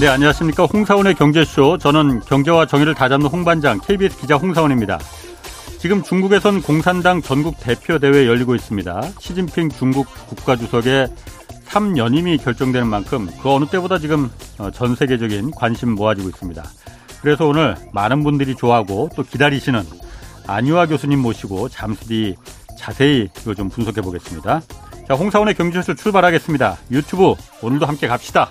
네, 안녕하십니까. 홍사원의 경제쇼. 저는 경제와 정의를 다잡는 홍반장 KBS 기자 홍사원입니다. 지금 중국에선 공산당 전국 대표 대회 열리고 있습니다. 시진핑 중국 국가주석의 3연임이 결정되는 만큼 그 어느 때보다 지금 어, 전 세계적인 관심 모아지고 있습니다. 그래서 오늘 많은 분들이 좋아하고 또 기다리시는 안유아 교수님 모시고 잠시 뒤 자세히 이거 좀 분석해 보겠습니다. 자, 홍사훈의 경제쇼 출발하겠습니다. 유튜브 오늘도 함께 갑시다.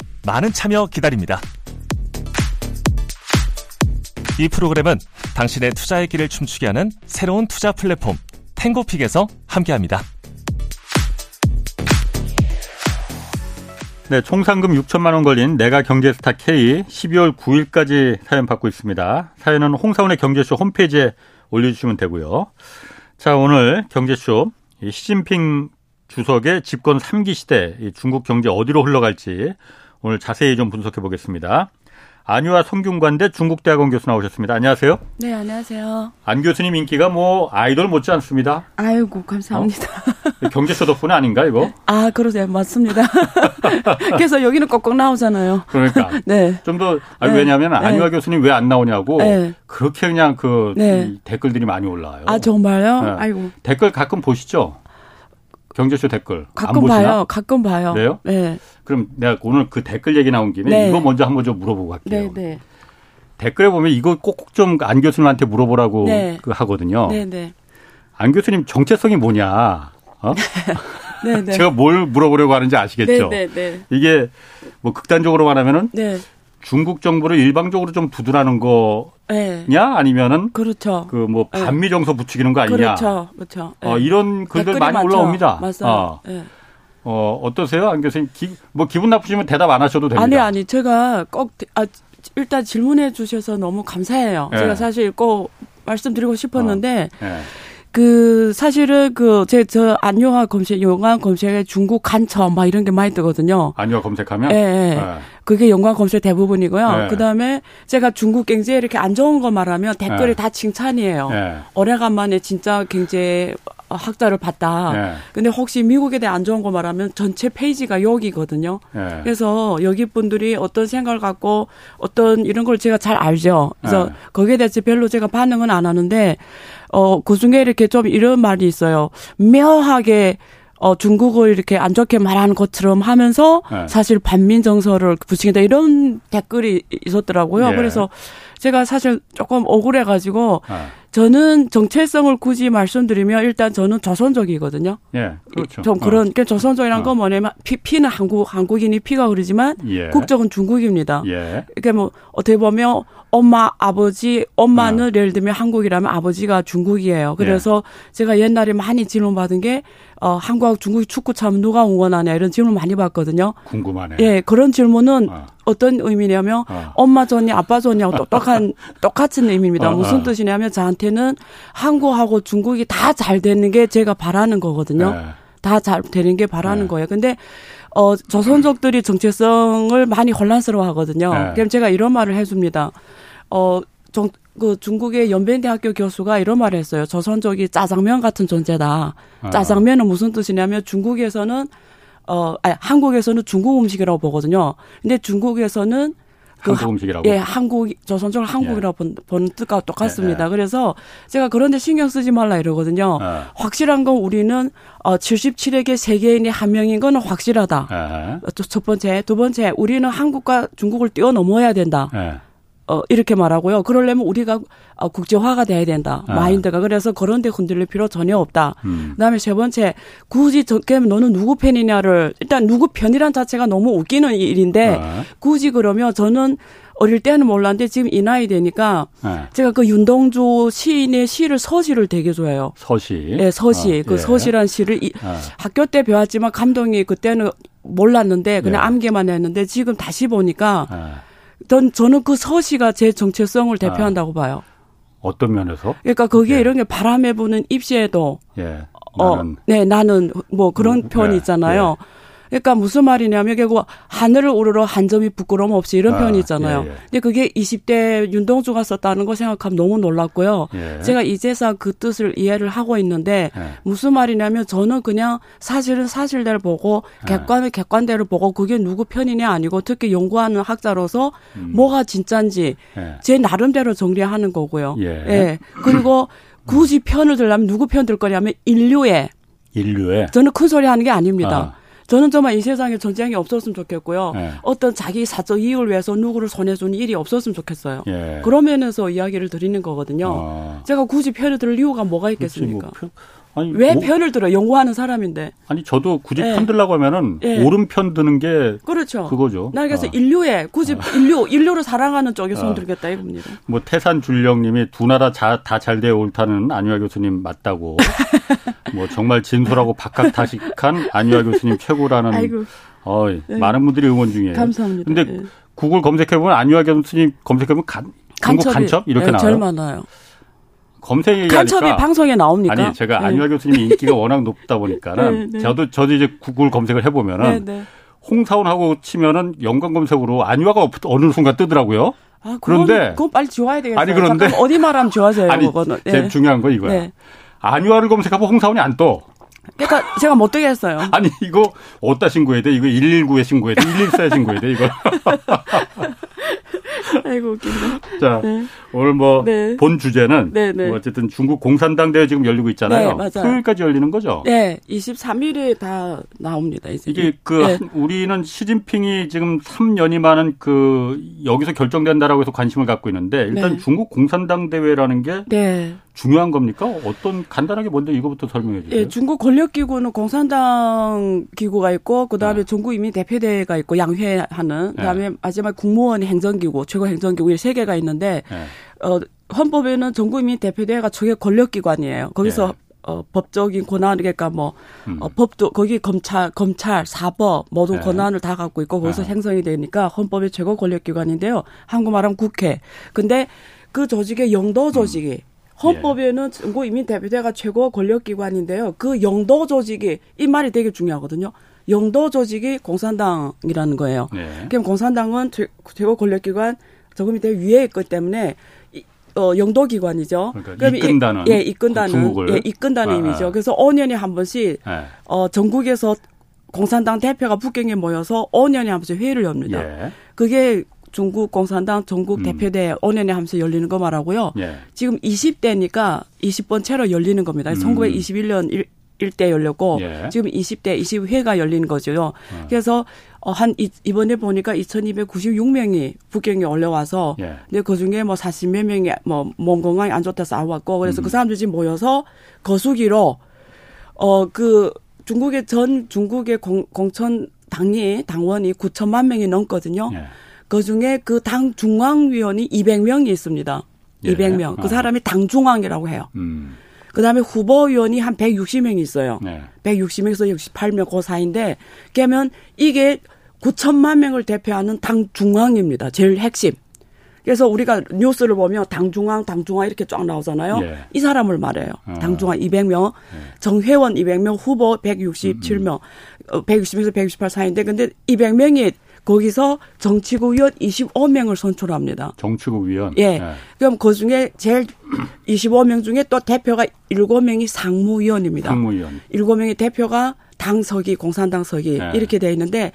많은 참여 기다립니다. 이 프로그램은 당신의 투자의 길을 춤추게 하는 새로운 투자 플랫폼 탱고픽에서 함께합니다. 네, 총 상금 6천만 원 걸린 내가 경제스타 K 12월 9일까지 사연 받고 있습니다. 사연은 홍사원의 경제쇼 홈페이지에 올려주시면 되고요. 자, 오늘 경제쇼 시진핑 주석의 집권 3기 시대 중국 경제 어디로 흘러갈지 오늘 자세히 좀 분석해 보겠습니다. 안유아 성균관대 중국대학원 교수 나오셨습니다. 안녕하세요. 네, 안녕하세요. 안 교수님 인기가 뭐 아이돌 못지 않습니다. 아이고, 감사합니다. 어? 경제쇼 덕분에 아닌가 이거? 아, 그러세요. 맞습니다. 그래서 여기는 꼭꼭 나오잖아요. 그러니까. 네. 좀 더 아 네. 왜냐하면 네. 안유아 교수님 왜 안 나오냐고 네. 그렇게 그냥 그 네. 댓글들이 많이 올라와요. 아, 정말요? 네. 아이고. 댓글 가끔 보시죠? 경제쇼 댓글. 가끔 봐요. 가끔 봐요. 그래요? 네. 그럼 내가 오늘 그 댓글 얘기 나온 김에 네. 이거 먼저 한번 좀 물어보고 갈게요. 네, 네. 댓글에 보면 이거 꼭좀안 교수님한테 물어보라고 네. 그 하거든요. 네, 네. 안 교수님 정체성이 뭐냐? 어? 네, 네. 제가 뭘 물어보려고 하는지 아시겠죠? 이게 뭐 극단적으로 말하면은 네. 중국 정부를 일방적으로 좀 두둔하는 거냐 네. 아니면은 그렇죠. 그 뭐 반미 정서 붙이기는 거 아니냐? 그렇죠, 그렇죠. 어, 이런 글들 많이 많죠. 올라옵니다. 맞아요. 어. 어, 어떠세요? 안 교수님, 기, 뭐 기분 나쁘시면 대답 안 하셔도 됩니다. 아니, 아니, 제가 꼭, 아, 일단 질문해 주셔서 너무 감사해요. 네. 제가 사실 꼭 말씀드리고 싶었는데, 어. 네. 그 사실은 그 제 저 안용화 검색 영화 검색에 중국 간첩 막 이런 게 많이 뜨거든요. 안용화 검색하면? 예. 네, 네. 그게 영화 검색 대부분이고요. 네. 그다음에 제가 중국 경제 이렇게 안 좋은 거 말하면 댓글이 네. 다 칭찬이에요. 네. 오래간만에 진짜 경제 학자를 봤다. 네. 근데 혹시 미국에 대해 안 좋은 거 말하면 전체 페이지가 여기거든요. 네. 그래서 여기 분들이 어떤 생각을 갖고 어떤 이런 걸 제가 잘 알죠. 그래서 네. 거기에 대해서 별로 제가 반응은 안 하는데 어, 그 중에 이렇게 좀 이런 말이 있어요. 묘하게 어, 중국을 이렇게 안 좋게 말하는 것처럼 하면서 네. 사실 반민 정서를 부추긴다 이런 댓글이 있었더라고요. 예. 그래서 제가 사실 조금 억울해가지고 네. 저는 정체성을 굳이 말씀드리면 일단 저는 조선족이거든요. 예, 그렇죠. 좀 그런 어. 조선족이란 어. 건 뭐냐면 피, 피는 한국 한국인이 피가 흐르지만 예. 국적은 중국입니다. 예. 이게 뭐 어떻게 보면 엄마 아버지 엄마는 어. 예를 들면 한국이라면 아버지가 중국이에요. 그래서 예. 제가 옛날에 많이 질문 받은 게 어, 한국하고 중국이 축구 차면 누가 응원하냐 이런 질문 많이 받거든요. 궁금하네. 예, 그런 질문은 어. 떤 의미냐면 어. 엄마 좋니 아빠 좋냐고 똑똑한 똑같은 의미입니다. 어, 무슨 어. 뜻이냐면 저한테는 한국하고 중국이 다 잘 되는 게 제가 바라는 거거든요. 네. 다잘 되는 게 바라는 네. 거예요. 근데 어 조선족들이 정체성을 많이 혼란스러워 하거든요. 네. 그럼 제가 이런 말을 해 줍니다. 어 정, 그 중국의 연변대학교 교수가 이런 말을 했어요. 조선족이 짜장면 같은 존재다. 아. 짜장면은 무슨 뜻이냐면 중국에서는 어 아니 한국에서는 중국 음식이라고 보거든요. 근데 중국에서는 그 한국 음식이라고. 예, 한국 조선족 한국이라고 예. 보는 뜻과 똑같습니다. 예, 예. 그래서 제가 그런데 신경 쓰지 말라 이러거든요. 예. 확실한 건 우리는 어 77에게 세계인이 한 명인 건 확실하다. 예. 첫 번째, 두 번째, 우리는 한국과 중국을 뛰어넘어야 된다. 어, 이렇게 말하고요. 그러려면 우리가 어, 국제화가 돼야 된다. 아. 마인드가. 그래서 그런 데 흔들릴 필요 전혀 없다. 음. 그 다음에 세 번째, 굳이 저, 그러면 너는 누구 편이냐를, 일단 누구 편이란 자체가 너무 웃기는 일인데, 아. 굳이 그러면 저는 어릴 때는 몰랐는데 지금 이 나이 되니까 네. 제가 그 윤동주 시인의 시를 서시를 되게 좋아해요. 서시. 네, 서시. 어, 그 예. 서시란 시를 이, 어. 학교 때 배웠지만 감동이 그때는 몰랐는데 그냥 예. 암기만 했는데 지금 다시 보니까 예. 전 저는 그 서시가 제 정체성을 대표한다고 봐요. 어떤 면에서? 그러니까 거기에 예. 이런 게 바람에 부는 입시에도 예. 어, 나는. 네, 나는 뭐 그런 음, 표현이 있잖아요. 예. 그러니까 무슨 말이냐면 결국 하늘을 오르러 한 점이 부끄러움 없이 이런 아, 표현이 있잖아요. 예, 예. 근데 그게 20대 윤동주가 썼다는 거 생각하면 너무 놀랐고요. 예. 제가 이제서 그 뜻을 이해를 하고 있는데 예. 무슨 말이냐면 저는 그냥 사실은 사실대로 보고 예. 객관은 객관대로 보고 그게 누구 편이냐 아니고 특히 연구하는 학자로서 음. 뭐가 진짠지 예. 제 나름대로 정리하는 거고요. 예. 그리고 굳이 편을 들려면 누구 편 들 거냐면 인류에 인류에 저는 큰 소리 하는 게 아닙니다. 아. 저는 정말 이 세상에 전쟁이 없었으면 좋겠고요. 네. 어떤 자기 사적 이익을 위해서 누구를 손해주는 일이 없었으면 좋겠어요. 예. 그런 면에서 이야기를 드리는 거거든요. 아. 제가 굳이 편을 들을 이유가 뭐가 뭐 있겠습니까? 뭐 아니, 왜 뭐, 편을 들어? 연구하는 사람인데. 아니 저도 굳이 네. 편 들라고 하면은 네. 옳은 편 드는 게 그렇죠. 그거죠. 나 그래서 아. 인류에 굳이 아. 인류 인류를 사랑하는 쪽에 손 아. 들겠다 이겁니다. 뭐 태산 줄령님이 두 나라 다 잘 되어 옳다는 안유아 교수님 맞다고. 뭐 정말 진솔하고 박학다식한 안유아 교수님 최고라는. 아이고. 어, 네. 많은 분들이 응원 중이에요. 감사합니다. 근데 네. 구글 검색해 보면 안유아 교수님 검색해 보면 간, 간첩 간첩 이렇게 네, 나와요. 제일 많아요. 검색 얘기하니까 간첩이 방송에 나옵니까? 아니 제가 네. 안유아 교수님 인기가 워낙 높다 보니까는 네, 네. 저도 저도 이제 구글 검색을 해보면은 네, 네. 홍사원하고 치면은 연관 검색으로 안유아가 어느 순간 뜨더라고요. 아, 그건, 그런데 그건 빨리 지워야 되겠어요. 아니 그런데 어디 말하면 지워져요. 아니 그거는. 제일 중요한 거 이거야. 네. 안유아를 검색하고 홍사원이 안 떠. 그러니까 제가 못 되게 했어요. 아니 이거 어디다 신고해야 돼? 이거 119에 신고해야 돼? 114에 신고해야 돼? 이거. 아이고 웃긴다. 자 네. 오늘 뭐본 네. 주제는 네, 네. 뭐 어쨌든 중국 공산당 대회 지금 열리고 있잖아요. 네, 맞아요. 토요일까지 열리는 거죠? 네, 23일에 다 나옵니다. 이제. 이게 그 네. 우리는 시진핑이 지금 3년이 많은 그 여기서 결정된다라고 해서 관심을 갖고 있는데 일단 네. 중국 공산당 대회라는 게 중요한 겁니까? 어떤 간단하게 먼저 이거부터 설명해 주세요. 예, 중국 권력 기구는 공산당 기구가 있고 그다음에 네. 전국 이민 대표대회가 있고 양회하는 그다음에 네. 마지막 국무원 행정기구 최고 행정기구 이세 개가 있는데 네. 어 헌법에는 전국 이민 대표대회가 최고 권력 기관이에요. 거기서 네. 어, 법적인 권한, 그러니까 뭐, 음. 어, 법도, 거기 검찰, 검찰, 사법, 모든 네. 권한을 다 갖고 있고, 거기서 네. 생성이 되니까 헌법의 최고 권력기관인데요. 한국 말하면 국회. 근데 그 조직의 영도 조직이 음. 헌법에는 전국 이민 대표대가 최고 권력기관인데요. 그 영도 조직이 이 말이 되게 중요하거든요. 영도 조직이 공산당이라는 거예요. 네. 그럼 공산당은 최고 권력기관 저금 밑에 위에 있기 때문에 어, 영도기관이죠. 그러니까 이끈다는. 예, 이끈다는. 그 예, 이끈다는 아, 의미죠. 아. 그래서 5년에 한 번씩, 네. 어, 전국에서 공산당 대표가 북경에 모여서 5년에 한 번씩 회의를 엽니다. 예. 그게 중국 공산당 전국 음. 대표대 5년에 하면서 열리는 거 말하고요. 예. 지금 20대니까 20번 채로 열리는 겁니다. 음. 1921년 1, 1대 열렸고 예. 지금 20대 20회가 열리는 거죠. 어. 그래서 어, 한 이, 이번에 보니까 2,296명이 북경에 올려와서 예. 근데 그 중에 뭐 40몇 명이 뭐 몸 건강이 안 좋다서 안 왔고 그래서 그 음. 그 사람들이 지금 모여서 거수기로 어그 중국의 전 중국의 공, 공천 당이 당원이 9천만 명이 넘거든요. 예. 그 중에 그 당 중앙위원이 200명이 있습니다. 예. 200명. 그 아. 사람이 당 중앙이라고 해요. 음. 그 다음에 후보위원이 한 160명이 있어요. 네. 160명에서 68명 그 사이인데, 그러면 이게 9천만 명을 대표하는 당 중앙입니다. 제일 핵심. 그래서 우리가 뉴스를 보면 당 중앙, 당 중앙 이렇게 쫙 나오잖아요. 예. 이 사람을 말해요. 아. 당 중앙 200명, 예. 정회원 200명, 후보 167명, 음, 음. 160명에서 168 사이인데, 근데 200명이 거기서 정치국 위원 25명을 선출합니다. 정치국 위원? 예. 네. 그럼 그 중에 제일 25명 중에 또 대표가 7명이 상무위원입니다. 상무위원. 7명의 대표가 당서기, 공산당서기 네. 이렇게 돼 있는데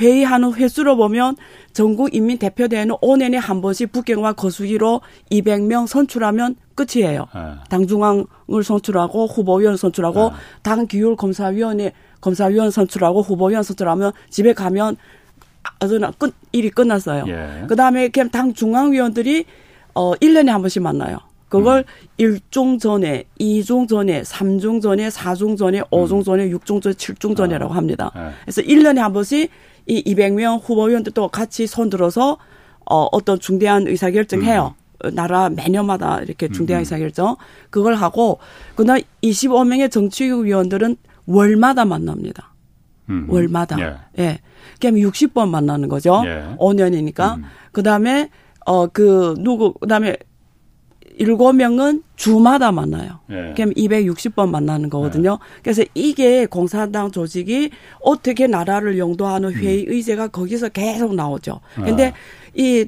회의하는 횟수로 보면 전국 인민 대표대회는 5년에 한 번씩 북경과 거수기로 200명 선출하면 끝이에요. 네. 당중앙을 선출하고 후보위원 선출하고 네. 당 기율 검사위원회 검사위원 선출하고 후보위원 선출하면 집에 가면 아주나 끝 일이 끝났어요. 예. 그 다음에 그냥 당 중앙위원들이 어 1년에 한 번씩 만나요. 그걸 음. 1종 전에, 2종 전에, 3종 전에, 4종 전에, 5종 음. 전에, 6종 전에, 7종 전에라고 아. 합니다. 예. 그래서 1년에 한 번씩 이 200명 후보위원들도 같이 손들어서 어, 어떤 중대한 의사결정 해요. 음. 나라 매년마다 이렇게 중대한 음. 의사결정 그걸 하고 그다음 25명의 정치局위원들은 월마다 만납니다. 음. 월마다. 예. 예. 그럼 60번 만나는 거죠. 예. 5년이니까. 음. 그다음에 어 그 누구 그다음에 일곱 명은 주마다 만나요. 예. 그럼 260번 만나는 거거든요. 예. 그래서 이게 공산당 조직이 어떻게 나라를 영도하는 회의 음. 의제가 거기서 계속 나오죠. 근데 아. 이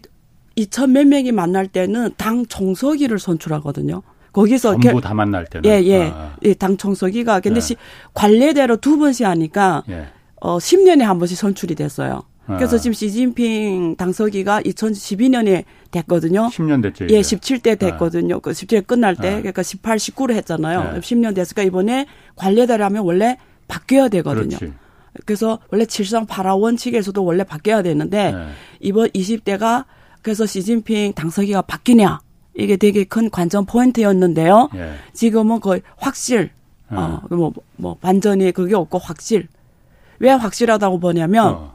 이천 몇 명이 만날 때는 당 총서기를 선출하거든요. 거기서 전부 다 만날 때는 예, 예. 아. 당 총서기가 근데 예. 관례대로 두 번씩 하니까 예. 어 10년에 한 번씩 선출이 됐어요. 그래서 아. 지금 시진핑 당서기가 2012년에 됐거든요. 10년 됐죠. 이제. 예, 17대 됐거든요. 아. 그 17대 끝날 때 아. 그러니까 18, 19를 했잖아요. 네. 10년 됐으니까 이번에 관례대로 하면 원래 바뀌어야 되거든요. 그렇지. 그래서 원래 칠성 파라 원칙에서도 원래 바뀌어야 되는데 네. 이번 20대가 그래서 시진핑 당서기가 바뀌냐 이게 되게 큰 관전 포인트였는데요. 네. 지금은 거의 확실, 네. 어, 뭐, 뭐, 반전이 그게 없고 확실. 왜 확실하다고 보냐면, 어.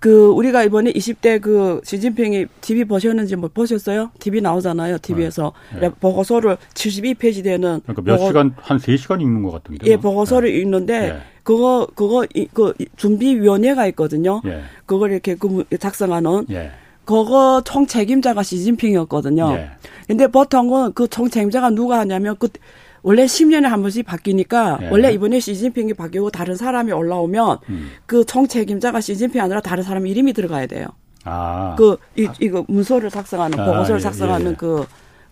그 우리가 이번에 20대 그 시진핑이 TV 보셨는지 뭐 보셨어요? TV 나오잖아요. TV에서 네. 네. 보고서를 72페이지 되는 그러니까 몇 보고, 시간 한 3시간 읽는 것 같은데. 예, 보고서를 네. 읽는데 네. 그거 그거 그 준비 위원회가 있거든요. 예. 그걸 이렇게 그 작성하는 예. 그거 총 책임자가 시진핑이었거든요. 예. 근데 보통은 그 총 책임자가 누가 하냐면 그 원래 10년에 한 번씩 바뀌니까 예. 원래 이번에 시진핑이 바뀌고 다른 사람이 올라오면 음. 그 총책임자가 시진핑 아니라 다른 사람 이름이 들어가야 돼요. 아. 그, 이, 이거 문서를 작성하는, 아, 보고서를 예, 작성하는 예. 그,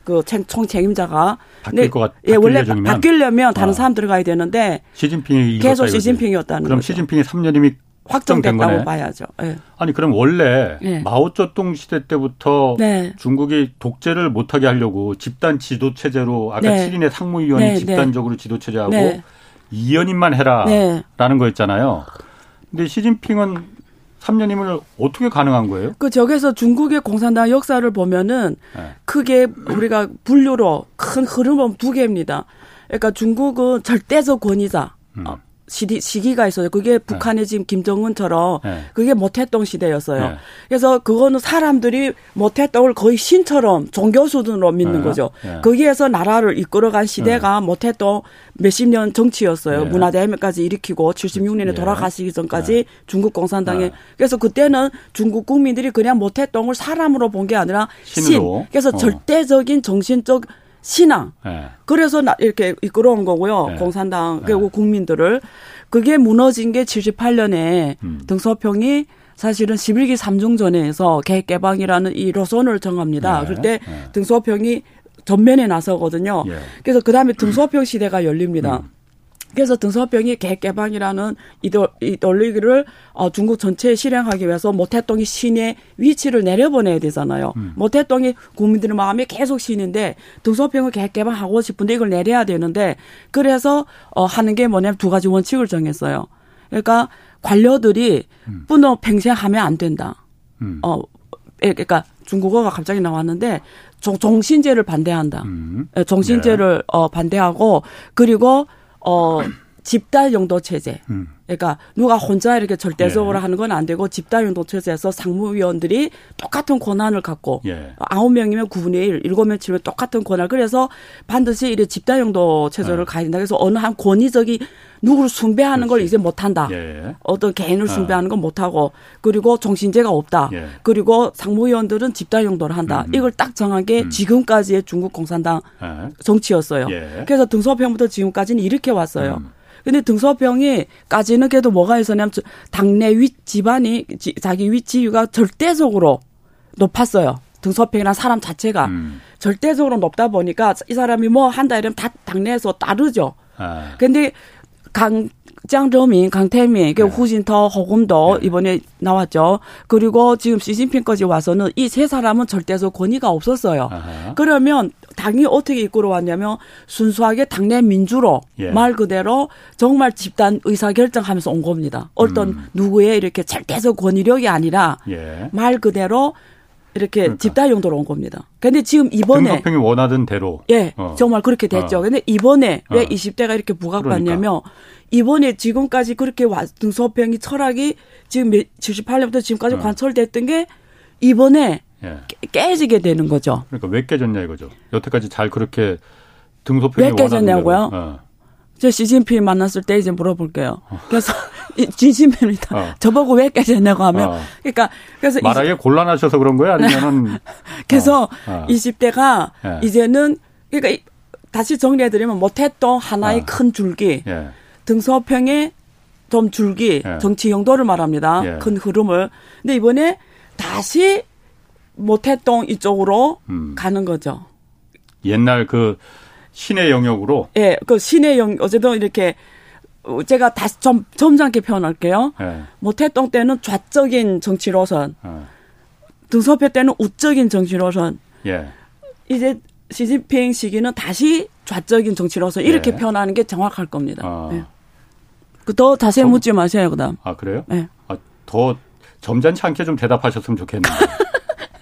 그 총 책임자가. 바뀔 것 같, 예, 원래 바뀌려면 다른 아. 사람 들어가야 되는데. 시진핑이 계속 시진핑이었다는 그럼 거죠. 시진핑이 3년이면 확정됐다고 봐야죠. 네. 아니 그럼 원래 네. 마오쩌둥 시대 때부터 네. 중국이 독재를 못하게 하려고 집단 지도 체제로 아까 네. 7인의 상무위원이 네, 네. 집단적으로 지도 체제하고 네. 2연임만 해라라는 거였잖아요. 근데 시진핑은 3년임을 어떻게 가능한 거예요? 그 저기서 중국의 공산당 역사를 보면은 크게 우리가 분류로 큰 흐름은 두 개입니다. 그러니까 중국은 절대적 권위자. 음. 시기, 시기가 있어요. 그게 네. 북한의 네. 지금 김정은처럼 네. 그게 모태똥 시대였어요. 네. 그래서 그거는 사람들이 모태똥을 거의 신처럼 종교 수준으로 믿는 네. 거죠. 네. 거기에서 나라를 이끌어간 시대가 모태똥 몇십 년 정치였어요. 문화대혁명까지 일으키고 76년에 돌아가시기 전까지 중국 공산당에 그래서 그때는 중국 국민들이 그냥 모태똥을 사람으로 본 게 아니라 신으로. 신. 그래서 어. 절대적인 정신적 신앙. 네. 그래서 나, 이렇게 이끌어온 거고요. 네. 공산당 그리고 네. 국민들을 그게 무너진 게 78년에 음. 등소평이 사실은 11기 3중 전에서 계획개방이라는 이 노선을 정합니다. 네. 그때 네. 등소평이 전면에 나서거든요. 예. 그래서 그 다음에 등소평 시대가 열립니다. 음. 그래서 등소병이 개개방이라는 이논리를 어, 중국 전체에 실행하기 위해서 모태똥이 신의 위치를 내려보내야 되잖아요. 음. 모태똥이 국민들의 마음에 계속 신인데 등소병을 개개방하고 싶은데 이걸 내려야 되는데 그래서 어, 하는 게 뭐냐면 두 가지 원칙을 정했어요. 그러니까 관료들이 음. 뿐어 팽생하면 안 된다. 음. 어, 예, 그러니까 중국어가 갑자기 나왔는데 종, 종신제를 반대한다. 음. 예, 종신제를 네. 어, 반대하고 그리고 어, 집단 용도 체제. 음. 그러니까 누가 혼자 이렇게 절대적으로 예. 하는 건 안 되고 집단 용도 체제에서 상무위원들이 똑같은 권한을 갖고 예. 아홉 예. 명이면 구분의 일, 일곱 명 치면 똑같은 권한. 그래서 반드시 이래 집단 용도 체제를 예. 가야 된다. 그래서 어느 한 권위적이 누구를 숭배하는 그렇지. 걸 이제 못 한다. 예. 어떤 개인을 어. 숭배하는 건 못 하고 그리고 정신제가 없다. 예. 그리고 상무위원들은 집단 용도를 한다. 음. 이걸 딱 정한 게 음. 지금까지의 중국 공산당 정치였어요. 그래서 등소평부터 지금까지는 이렇게 왔어요. 음. 근데 등소병이까지는 그래도 뭐가 있었냐면 당내 위 집안이 지, 자기 위치가 절대적으로 높았어요. 등소평이란 사람 자체가 음. 절대적으로 높다 보니까 이 사람이 뭐 한다 이러면 다 당내에서 따르죠. 아. 근데 강 장저민, 강태민, 그 네. 후진터, 허금도 네. 이번에 나왔죠. 그리고 지금 시진핑까지 와서는 이 세 사람은 절대적 권위가 없었어요. 아하. 그러면 당이 어떻게 이끌어 왔냐면 순수하게 당내 민주로 예. 말 그대로 정말 집단 의사 결정하면서 온 겁니다. 어떤 음. 누구의 이렇게 절대적 권위력이 아니라 예. 말 그대로 이렇게 그러니까. 집단 용도로 온 겁니다. 근데 지금 이번에 등소평이 원하던 대로 예 어. 정말 그렇게 됐죠. 어. 근데 이번에 왜 어. 20대가 이렇게 부각받냐면 그러니까. 이번에 지금까지 그렇게 와, 등소평이 철학이 지금 78년부터 지금까지 어. 관철됐던 게 이번에 예. 깨지게 되는 거죠. 그러니까 왜 깨졌냐 이거죠. 여태까지 잘 그렇게 등소평이 왜 깨졌냐고요? 어. 저 시진핑 만났을 때 이제 물어볼게요. 어. 그래서 진심입니다. 어. 저보고 왜 깨졌냐고 하면 어. 그러니까 그래서 말하기 곤란하셔서 그런 거예요? 아니면은 그래서 어. 20대가 예. 이제는 그러니까 다시 정리해드리면 못했던 하나의 어. 큰 줄기 예. 등소평의 좀 줄기 예. 정치 용도를 말합니다. 예. 큰 흐름을. 근데 이번에 다시 못했던 이쪽으로 음. 가는 거죠. 옛날 그 신의 영역으로. 예, 그 신의 영 어제도 이렇게 제가 다시 좀 점잖게 표현할게요. 예. 못했던 때는 좌적인 정치 노선, 예. 등소표 때는 우적인 정치 노선. 예. 이제 시진핑 시기는 다시 좌적인 정치 노선 이렇게 예. 표현하는 게 정확할 겁니다. 아. 예. 그더 자세히 점, 묻지 마세요, 그다음. 아 그래요? 네. 아, 더 점잖지 않게 좀 대답하셨으면 좋겠네요.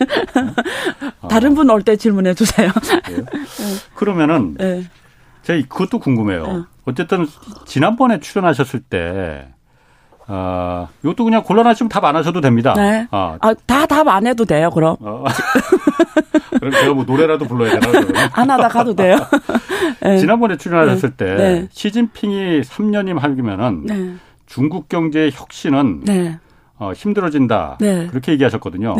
다른 분 올 때 질문해 주세요. 네. 그러면은 네. 제가 그것도 궁금해요. 네. 어쨌든 지난번에 출연하셨을 때 아, 이것도 그냥 곤란하시면 답 안 하셔도 됩니다. 네. 아, 아다 답 안 해도 돼요, 그럼. 어. 그럼 제가 뭐 노래라도 불러야 되나? 안 하다 가도 돼요. 네. 지난번에 출연하셨을 네. 때 네. 시진핑이 3년임 하면은 네. 중국 경제의 혁신은 네. 어, 힘들어진다. 네. 그렇게 얘기하셨거든요.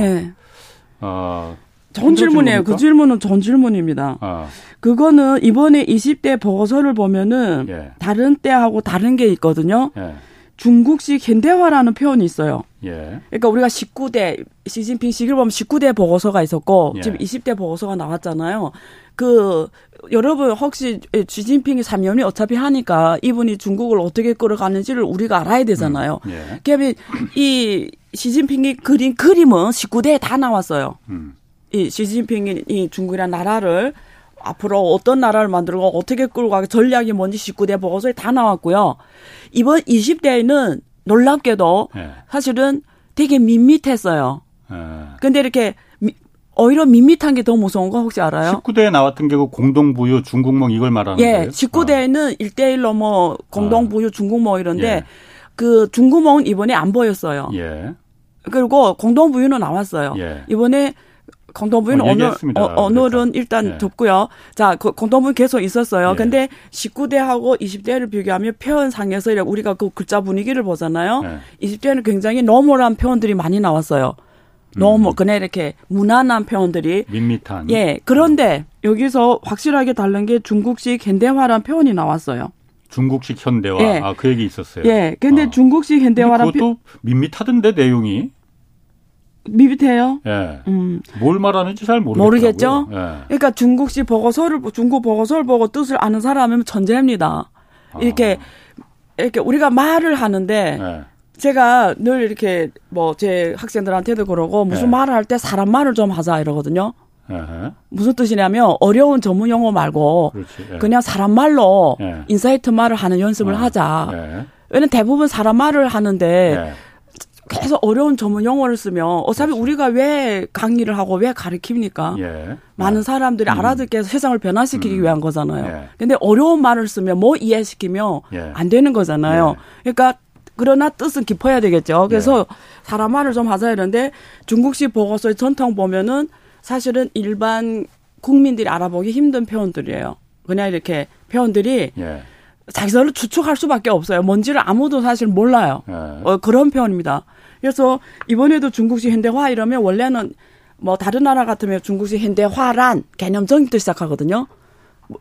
네. 어, 전 질문이에요. 그 질문은 전 질문입니다. 아. 그거는 이번에 20대 보고서를 보면은 예. 다른 때하고 다른 게 있거든요. 예. 중국식 현대화라는 표현이 있어요. 예. 그러니까 우리가 19대 시진핑 시기를 보면 19대 보고서가 있었고 예. 지금 20대 보고서가 나왔잖아요. 그 여러분 혹시 시진핑이 3년이 어차피 하니까 이분이 중국을 어떻게 끌어가는지를 우리가 알아야 되잖아요. 음. 예. 그러면 이 시진핑이 그린 그림은 19대에 다 나왔어요. 음. 이 시진핑이 이 중국이라는 나라를 앞으로 어떤 나라를 만들고 어떻게 끌고 가게 전략이 뭔지 19대 보고서에 다 나왔고요. 이번 20대에는 놀랍게도 네. 사실은 되게 밋밋했어요. 네. 근데 이렇게 미, 오히려 밋밋한 게 더 무서운 거 혹시 알아요? 19대에 나왔던 게 그 공동부유 중국몽 이걸 말하는 예, 거예요? 19대에는 어. 1대1로 뭐 공동부유 어. 중국몽 이런데 예. 그 중국몽은 이번에 안 보였어요. 예. 그리고 공동부유는 나왔어요. 예. 이번에 공동부유는 어, 언어, 어, 언어는 일단 네. 뒀고요. 자, 그 공동부유 계속 있었어요. 네. 근데 19대하고 20대를 비교하면 표현상에서 우리가 그 글자 분위기를 보잖아요. 네. 20대는 굉장히 너멀한 표현들이 많이 나왔어요. 너무 음. 그냥 이렇게 무난한 표현들이 밋밋한. 예. 그런데 여기서 확실하게 다른 게 중국식 현대화란 표현이 나왔어요. 중국식 현대화. 예. 아, 그 얘기 있었어요. 예. 근데 아. 중국식 현대화란 그것도 밋밋하던데 내용이. 밋밋해요. 예. 음. 뭘 말하는지 잘 모르겠죠. 모르겠죠. 예. 그러니까 중국식 보고서를 중국 보고서를 보고 뜻을 아는 사람이면 천재입니다. 이렇게 아. 이렇게 우리가 말을 하는데 예. 제가 늘 이렇게 뭐 제 학생들한테도 그러고 무슨 예. 말을 할 때 사람 말을 좀 하자 이러거든요. 에헤. 무슨 뜻이냐면 어려운 전문 용어 말고 예. 그냥 사람 말로 예. insight 말을 하는 연습을 어. 하자. 예. 왜냐면 대부분 사람 말을 하는데 예. 계속 어려운 전문 용어를 쓰면 어차피 그렇지. 우리가 왜 강의를 하고 왜 가르칩니까? 예. 많은 예. 사람들이 음. 알아듣게 해서 세상을 변화시키기 음. 위한 거잖아요. 예. 근데 어려운 말을 쓰면 뭐 이해시키면 예. 안 되는 거잖아요. 예. 그러니까 그러나 뜻은 깊어야 되겠죠. 그래서 예. 사람 말을 좀 하자 이러는데 중국식 보고서의 전통 보면은 사실은 일반 국민들이 알아보기 힘든 표현들이에요. 그냥 이렇게 표현들이 자기서를 추측할 수밖에 없어요. 뭔지를 아무도 사실 몰라요. 어, 그런 표현입니다. 그래서 이번에도 중국식 현대화 이러면 원래는 뭐 다른 나라 같으면 중국식 현대화란 개념 정의부터 시작하거든요.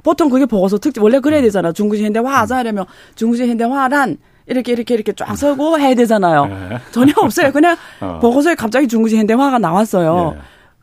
보통 그게 보고서 특징 원래 그래야 음. 되잖아. 중국식 현대화 하자 이러면 중국식 현대화란 이렇게 이렇게 이렇게 쫙 서고 해야 되잖아요. 네. 전혀 없어요. 그냥 어. 보고서에 갑자기 중국식 현대화가 나왔어요.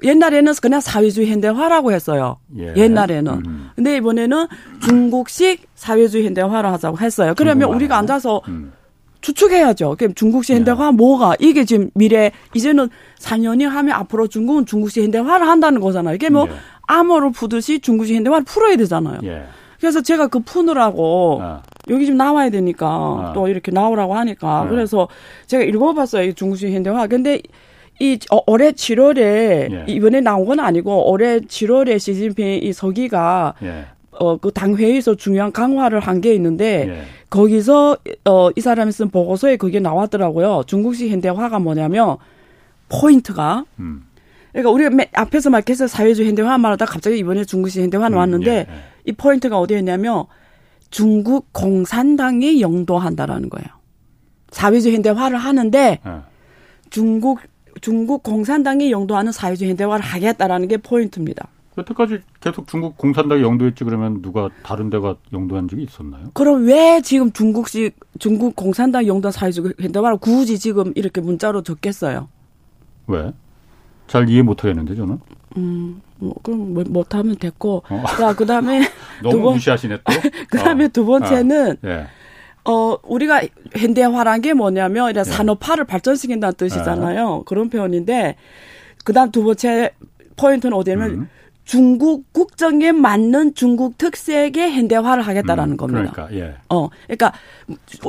예. 옛날에는 그냥 사회주의 현대화라고 했어요. 예. 옛날에는. 음. 근데 이번에는 중국식 사회주의 현대화를 하자고 했어요. 그러면 우리가 앉아서 음. 추측해야죠. 그럼 중국식 현대화 네. 뭐가 이게 지금 미래 이제는 4년이 하면 앞으로 중국은 중국식 현대화를 한다는 거잖아요. 이게 뭐 네. 암호를 푸듯이 중국식 현대화를 풀어야 되잖아요. 예. 그래서 제가 그 푸느라고 아. 여기 좀 나와야 되니까 아. 또 이렇게 나오라고 하니까 네. 그래서 제가 읽어봤어요. 이 중국식 현대화. 근데 이 어, 올해 7월에 예. 이번에 나온 건 아니고 올해 7월에 시진핑 이 서기가 예. 어, 그 당회에서 중요한 강화를 한 게 있는데, 예. 거기서, 어, 이 사람이 쓴 보고서에 그게 나왔더라고요. 중국식 현대화가 뭐냐면, 포인트가, 음. 그러니까 우리 앞에서 막 계속 사회주의 현대화 말하다 갑자기 이번에 중국식 현대화 음, 나왔는데 예, 예. 이 포인트가 어디였냐면 중국 공산당이 영도한다라는 거예요. 사회주의 현대화를 하는데 예. 중국 중국 공산당이 영도하는 사회주의 현대화를 하겠다라는 게 포인트입니다. 여태까지 계속 중국 공산당이 영도했지 그러면 누가 다른 데가 영도한 적이 있었나요? 그럼 왜 지금 중국식 중국 공산당 영도한 사회주의 현대화를 굳이 지금 이렇게 문자로 적겠어요? 왜? 잘 이해 못 하겠는데 저는. 음, 뭐 그럼 뭐, 못하면 됐고. 어. 자 그다음에 너무 두 번, 무시하시네 또. 그다음에 어. 두 번째는 어. 예. 어, 우리가 현대화란 게 뭐냐면 이래 예. 산업화를 발전시킨다는 뜻이잖아요. 예. 그런 표현인데 그 다음 두 번째 포인트는 어디냐면 음. 중국 국정에 맞는 중국 특색의 현대화를 하겠다라는 음, 겁니다. 그러니까, 예. 어, 그러니까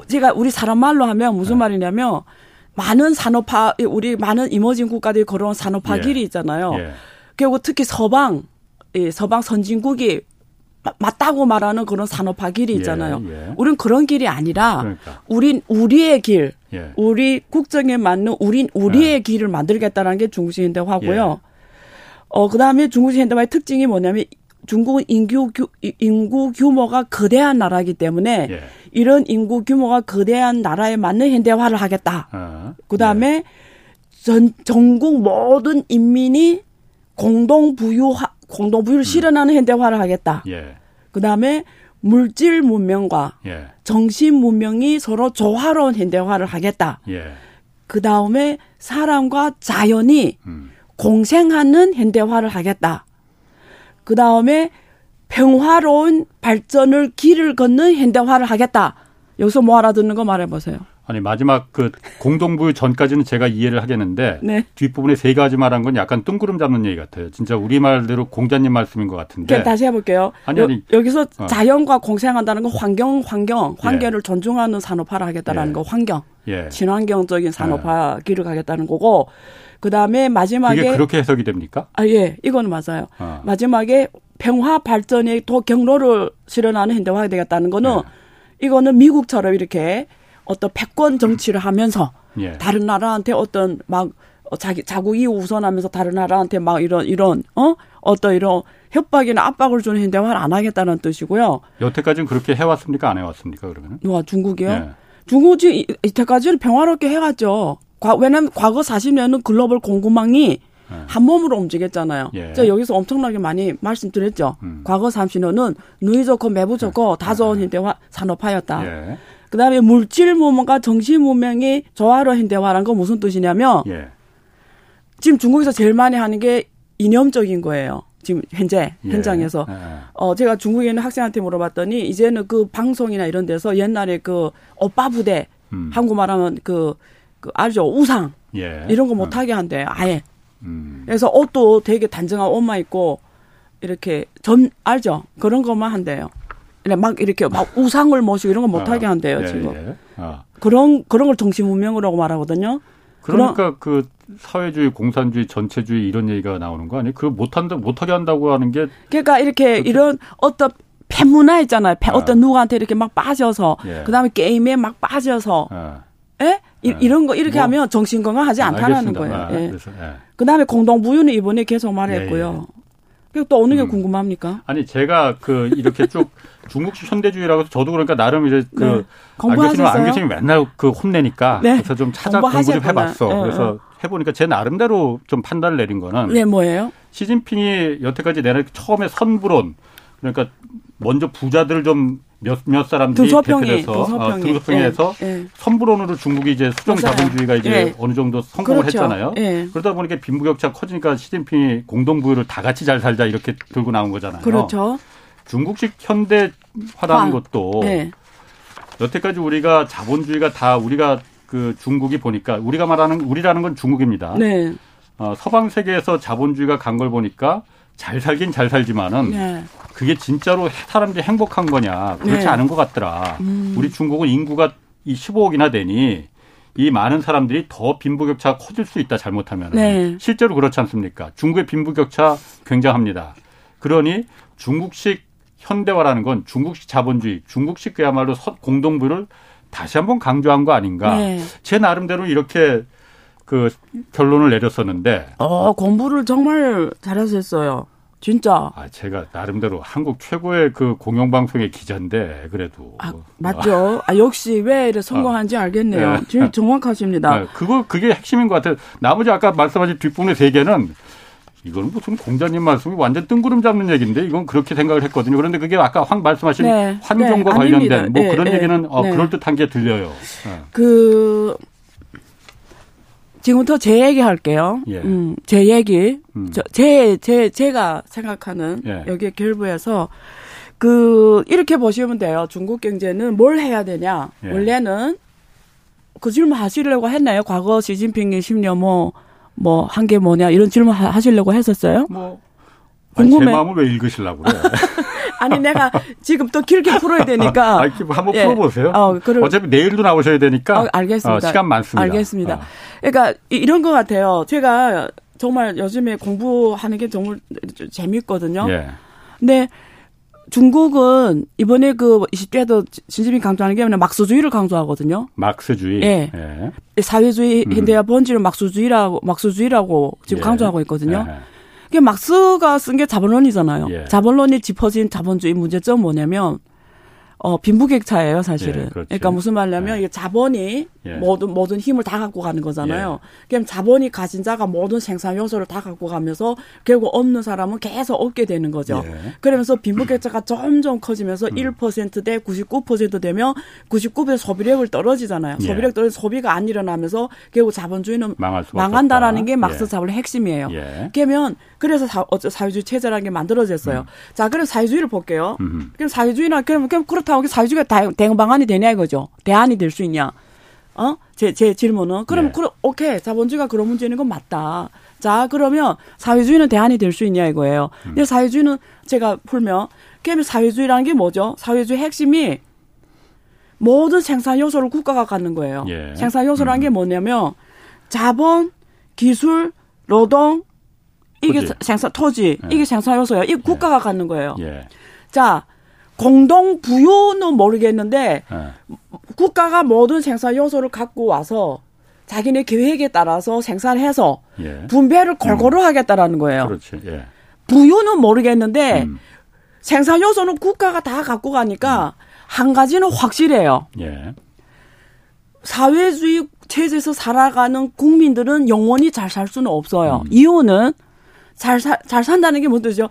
제가 우리 사람 말로 하면 무슨 예. 말이냐면 많은 산업화 우리 많은 이머징 국가들이 걸어온 산업화 예. 길이 있잖아요. 예. 그리고 특히 서방 예, 서방 선진국이 맞다고 말하는 그런 산업화 길이 예, 있잖아요. 예, 예. 우린 그런 길이 아니라 그러니까. 우린 우리의 길, 예. 우리 국정에 맞는 우린 우리의 예. 길을 만들겠다는 게 중국식 현대화고요. 예. 어 그 다음에 중국식 현대화의 특징이 뭐냐면 중국은 인구 규, 인구 규모가 거대한 나라이기 때문에 이런 인구 규모가 거대한 나라에 맞는 현대화를 하겠다. 어, 그다음에 전 전국 모든 인민이 공동 부유 공동 부유를 음. 실현하는 현대화를 하겠다. 예. 그 다음에 물질 문명과 예. 정신 문명이 서로 조화로운 현대화를 하겠다. 예. 그다음에 사람과 자연이 음. 공생하는 현대화를 하겠다. 그 다음에 평화로운 발전을 길을 걷는 현대화를 하겠다. 여기서 뭐 알아듣는 거 말해 보세요. 아니 마지막 그 공동부유 전까지는 제가 이해를 하겠는데 네. 뒷부분에 세 가지 말한 건 약간 뜬구름 잡는 얘기 같아요. 진짜 우리 말대로 공자님 말씀인 것 같은데. 다시 해볼게요. 아니 아니 여, 기서 어. 자연과 공생한다는 건 환경 환경 환경을 예. 존중하는 산업화를 하겠다라는 예. 거 환경 예. 친환경적인 산업화 예. 길을 가겠다는 거고 그 다음에 마지막에 그게 그렇게 해석이 됩니까? 아 예, 이거는 맞아요. 어. 마지막에 평화 발전의 도 경로를 실현하는 현대화가 되겠다는 거는 예. 이거는 미국처럼 이렇게 어떤 패권 정치를 하면서 예. 다른 나라한테 어떤 막 어, 자기 자국이 우선하면서 다른 나라한테 막 이런 이런 어 어떤 이런 협박이나 압박을 주는 현대화를 안 하겠다는 뜻이고요. 여태까지는 그렇게 해왔습니까? 안 해왔습니까? 그러면? 누가 중국이요? 예. 중국이 이때까지는 평화롭게 해왔죠. 과, 왜냐면 과거 40년은 글로벌 공급망이 예. 한 몸으로 움직였잖아요. 예. 제가 여기서 엄청나게 많이 말씀드렸죠. 음. 과거 30년은 누이 좋고 매부 좋고 다 좋은 예. 현대화 산업화였다. 예. 그다음에 물질 문명과 정신 문명이 조화로 현대화라는 건 무슨 뜻이냐면 예. 지금 중국에서 제일 많이 하는 게 이념적인 거예요. 지금 현재 예. 현장에서 예. 어 제가 중국에 있는 학생한테 물어봤더니 이제는 그 방송이나 이런 데서 옛날에 그 오빠 부대 음. 한국말하면 그, 그 알죠 우상 예. 이런 거 못하게 음. 한대 아예 음. 그래서 옷도 되게 단정한 옷만 입고 이렇게 전 알죠 그런 것만 한대요. 막 이렇게 막 우상을 모시고 이런 거 못하게 아, 한대요, 아, 지금. 예. 아. 그런, 그런 걸 정신문명이라고 말하거든요. 그러니까 그 사회주의, 공산주의, 전체주의 이런 얘기가 나오는 거 아니에요? 그 못한다, 못하게 한다고 하는 게. 그러니까 이렇게 그렇게. 이런 어떤 폐문화 있잖아요. 아. 어떤 누구한테 이렇게 막 빠져서. 예. 그 다음에 게임에 막 빠져서. 예? 예? 이, 예. 런거 이렇게 뭐, 하면 정신 건강하지 않다라는 거예요. 아, 예. 그래서, 예. 그다음에 공동 부유는 이번에 계속 말했고요. 예, 그리고 또 어느 게 음. 궁금합니까? 아니 제가 그 이렇게 쭉 중국식 현대주의라고 해서 저도 그러니까 나름 이제 그 네. 공부하셨어요? 안 교수님 맨날 그 혼내니까 네. 그래서 좀 찾아 공부 좀 해봤어. 네. 그래서 해보니까 제 나름대로 좀 판단을 내린 거는 네 뭐예요? 시진핑이 여태까지 내는 처음에 선불론 그러니까 먼저 부자들을 좀 몇, 몇 사람들이 대표돼서 등소평이. 어, 등소평에서 예, 예. 선불원으로 중국이 이제 수정 자본주의가 이제 예. 어느 정도 성공을 그렇죠. 했잖아요. 예. 그러다 보니까 빈부격차 커지니까 시진핑이 공동부유를 다 같이 잘 살자 이렇게 들고 나온 거잖아요. 그렇죠. 중국식 현대화라는 것도 예. 여태까지 우리가 자본주의가 다 우리가 그 중국이 보니까 우리가 말하는 우리라는 건 중국입니다. 네. 어, 서방 세계에서 자본주의가 간 걸 보니까 잘 살긴 잘 살지만은 네. 그게 진짜로 사람들이 행복한 거냐 그렇지 네. 않은 것 같더라. 음. 우리 중국은 인구가 이 15억이나 되니 이 많은 사람들이 더 빈부격차가 커질 수 있다 잘못하면 네. 실제로 그렇지 않습니까? 중국의 빈부격차 굉장합니다. 그러니 중국식 현대화라는 건 중국식 자본주의, 중국식 그야말로 공동부를 다시 한번 강조한 거 아닌가? 네. 제 나름대로 이렇게 그 결론을 내렸었는데. 어 공부를 정말 잘하셨어요. 진짜. 아, 제가 나름대로 한국 최고의 그 공영방송의 기자인데, 그래도. 아, 맞죠. 아, 역시 왜 이래 성공한지 아, 알겠네요. 네. 제일 정확하십니다. 네, 그거, 그게 핵심인 것 같아요. 나머지 아까 말씀하신 뒷부분의 세 개는 이거는 무슨 공자님 말씀이 완전 뜬구름 잡는 얘기인데 이건 그렇게 생각을 했거든요. 그런데 그게 아까 황 말씀하신 네, 환경과 네, 관련된 아닙니다. 뭐 네, 그런 네. 얘기는 어, 네. 그럴듯한 게 들려요. 그 지금부터 제 얘기 할게요. 예. 음, 제 얘기. 음. 저, 제, 제, 제가 생각하는 예. 여기에 결부해서 그, 이렇게 보시면 돼요. 중국 경제는 뭘 해야 되냐. 예. 원래는 그 질문 하시려고 했나요? 과거 시진핑이 10년 뭐, 뭐, 한 게 뭐냐, 이런 질문 하 시려고 했었어요? 뭐. 궁금해. 제 마음을 왜 읽으시려고 그래? 아니 내가 지금 또 길게 풀어야 되니까. 아, 한번 예. 풀어보세요. 어, 그럼, 어차피 내일도 나오셔야 되니까. 어, 알겠습니다. 어, 시간 많습니다. 알겠습니다. 어. 그러니까 이런 것 같아요. 제가 정말 요즘에 공부하는 게 정말 재밌거든요. 예. 근데 중국은 이번에 그 20대도 진시빈 강조하는 게 막스주의를 강조하거든요. 막스주의. 예. 예. 사회주의 음. 현대화 본질은 막스주의라고 막스주의라고 지금 예. 강조하고 있거든요. 예. 이게 막스가 쓴 게 자본론이잖아요. 예. 자본론이 짚어진 자본주의 문제점 뭐냐면 어, 빈부격차예요, 사실은. 예, 그렇죠. 그러니까 무슨 말냐면, 예. 이게 자본이 예. 모든, 모든 힘을 다 갖고 가는 거잖아요. 예. 그럼 자본이 가진 자가 모든 생산 요소를 다 갖고 가면서 결국 없는 사람은 계속 얻게 되는 거죠. 예. 그러면서 빈부격차가 점점 커지면서 음. 1%대 99% 되면 99% 소비력을 떨어지잖아요. 예. 소비력 떨어져 소비가 안 일어나면서 결국 자본주의는 망한다라는 게 막스 자본의 핵심이에요. 그러면 그래서 사, 사회주의 체제라는 게 만들어졌어요. 음. 자, 그럼 사회주의를 볼게요. 음. 그럼 사회주의나 그럼 그럼 그렇다 고 사회주의가 대응 방안이 되냐 이거죠. 대안이 될 수 있냐? 어? 제, 제 질문은. 그럼, 네. 그럼, 오케이. 자본주의가 그런 문제인 건 맞다. 자, 그러면 사회주의는 대안이 될 수 있냐 이거예요. 음. 근데 사회주의는 제가 풀면, 그러면 사회주의라는 게 뭐죠? 사회주의 핵심이 모든 생산 요소를 국가가 갖는 거예요. 예. 생산 요소라는 음. 게 뭐냐면 자본, 기술, 노동, 이게 토지. 생산 토지 예. 이게 생산 요소예요. 이 국가가 예. 갖는 거예요. 예. 자 공동 부유는 모르겠는데 예. 국가가 모든 생산 요소를 갖고 와서 자기네 계획에 따라서 생산해서 예. 분배를 골고루 음. 하겠다라는 거예요. 그렇지. 예. 부유는 모르겠는데 음. 생산 요소는 국가가 다 갖고 가니까 음. 한 가지는 확실해요. 사회주의 체제에서 살아가는 국민들은 영원히 잘 살 수는 없어요. 음. 이유는 잘, 사, 잘 산다는 게 뭐죠?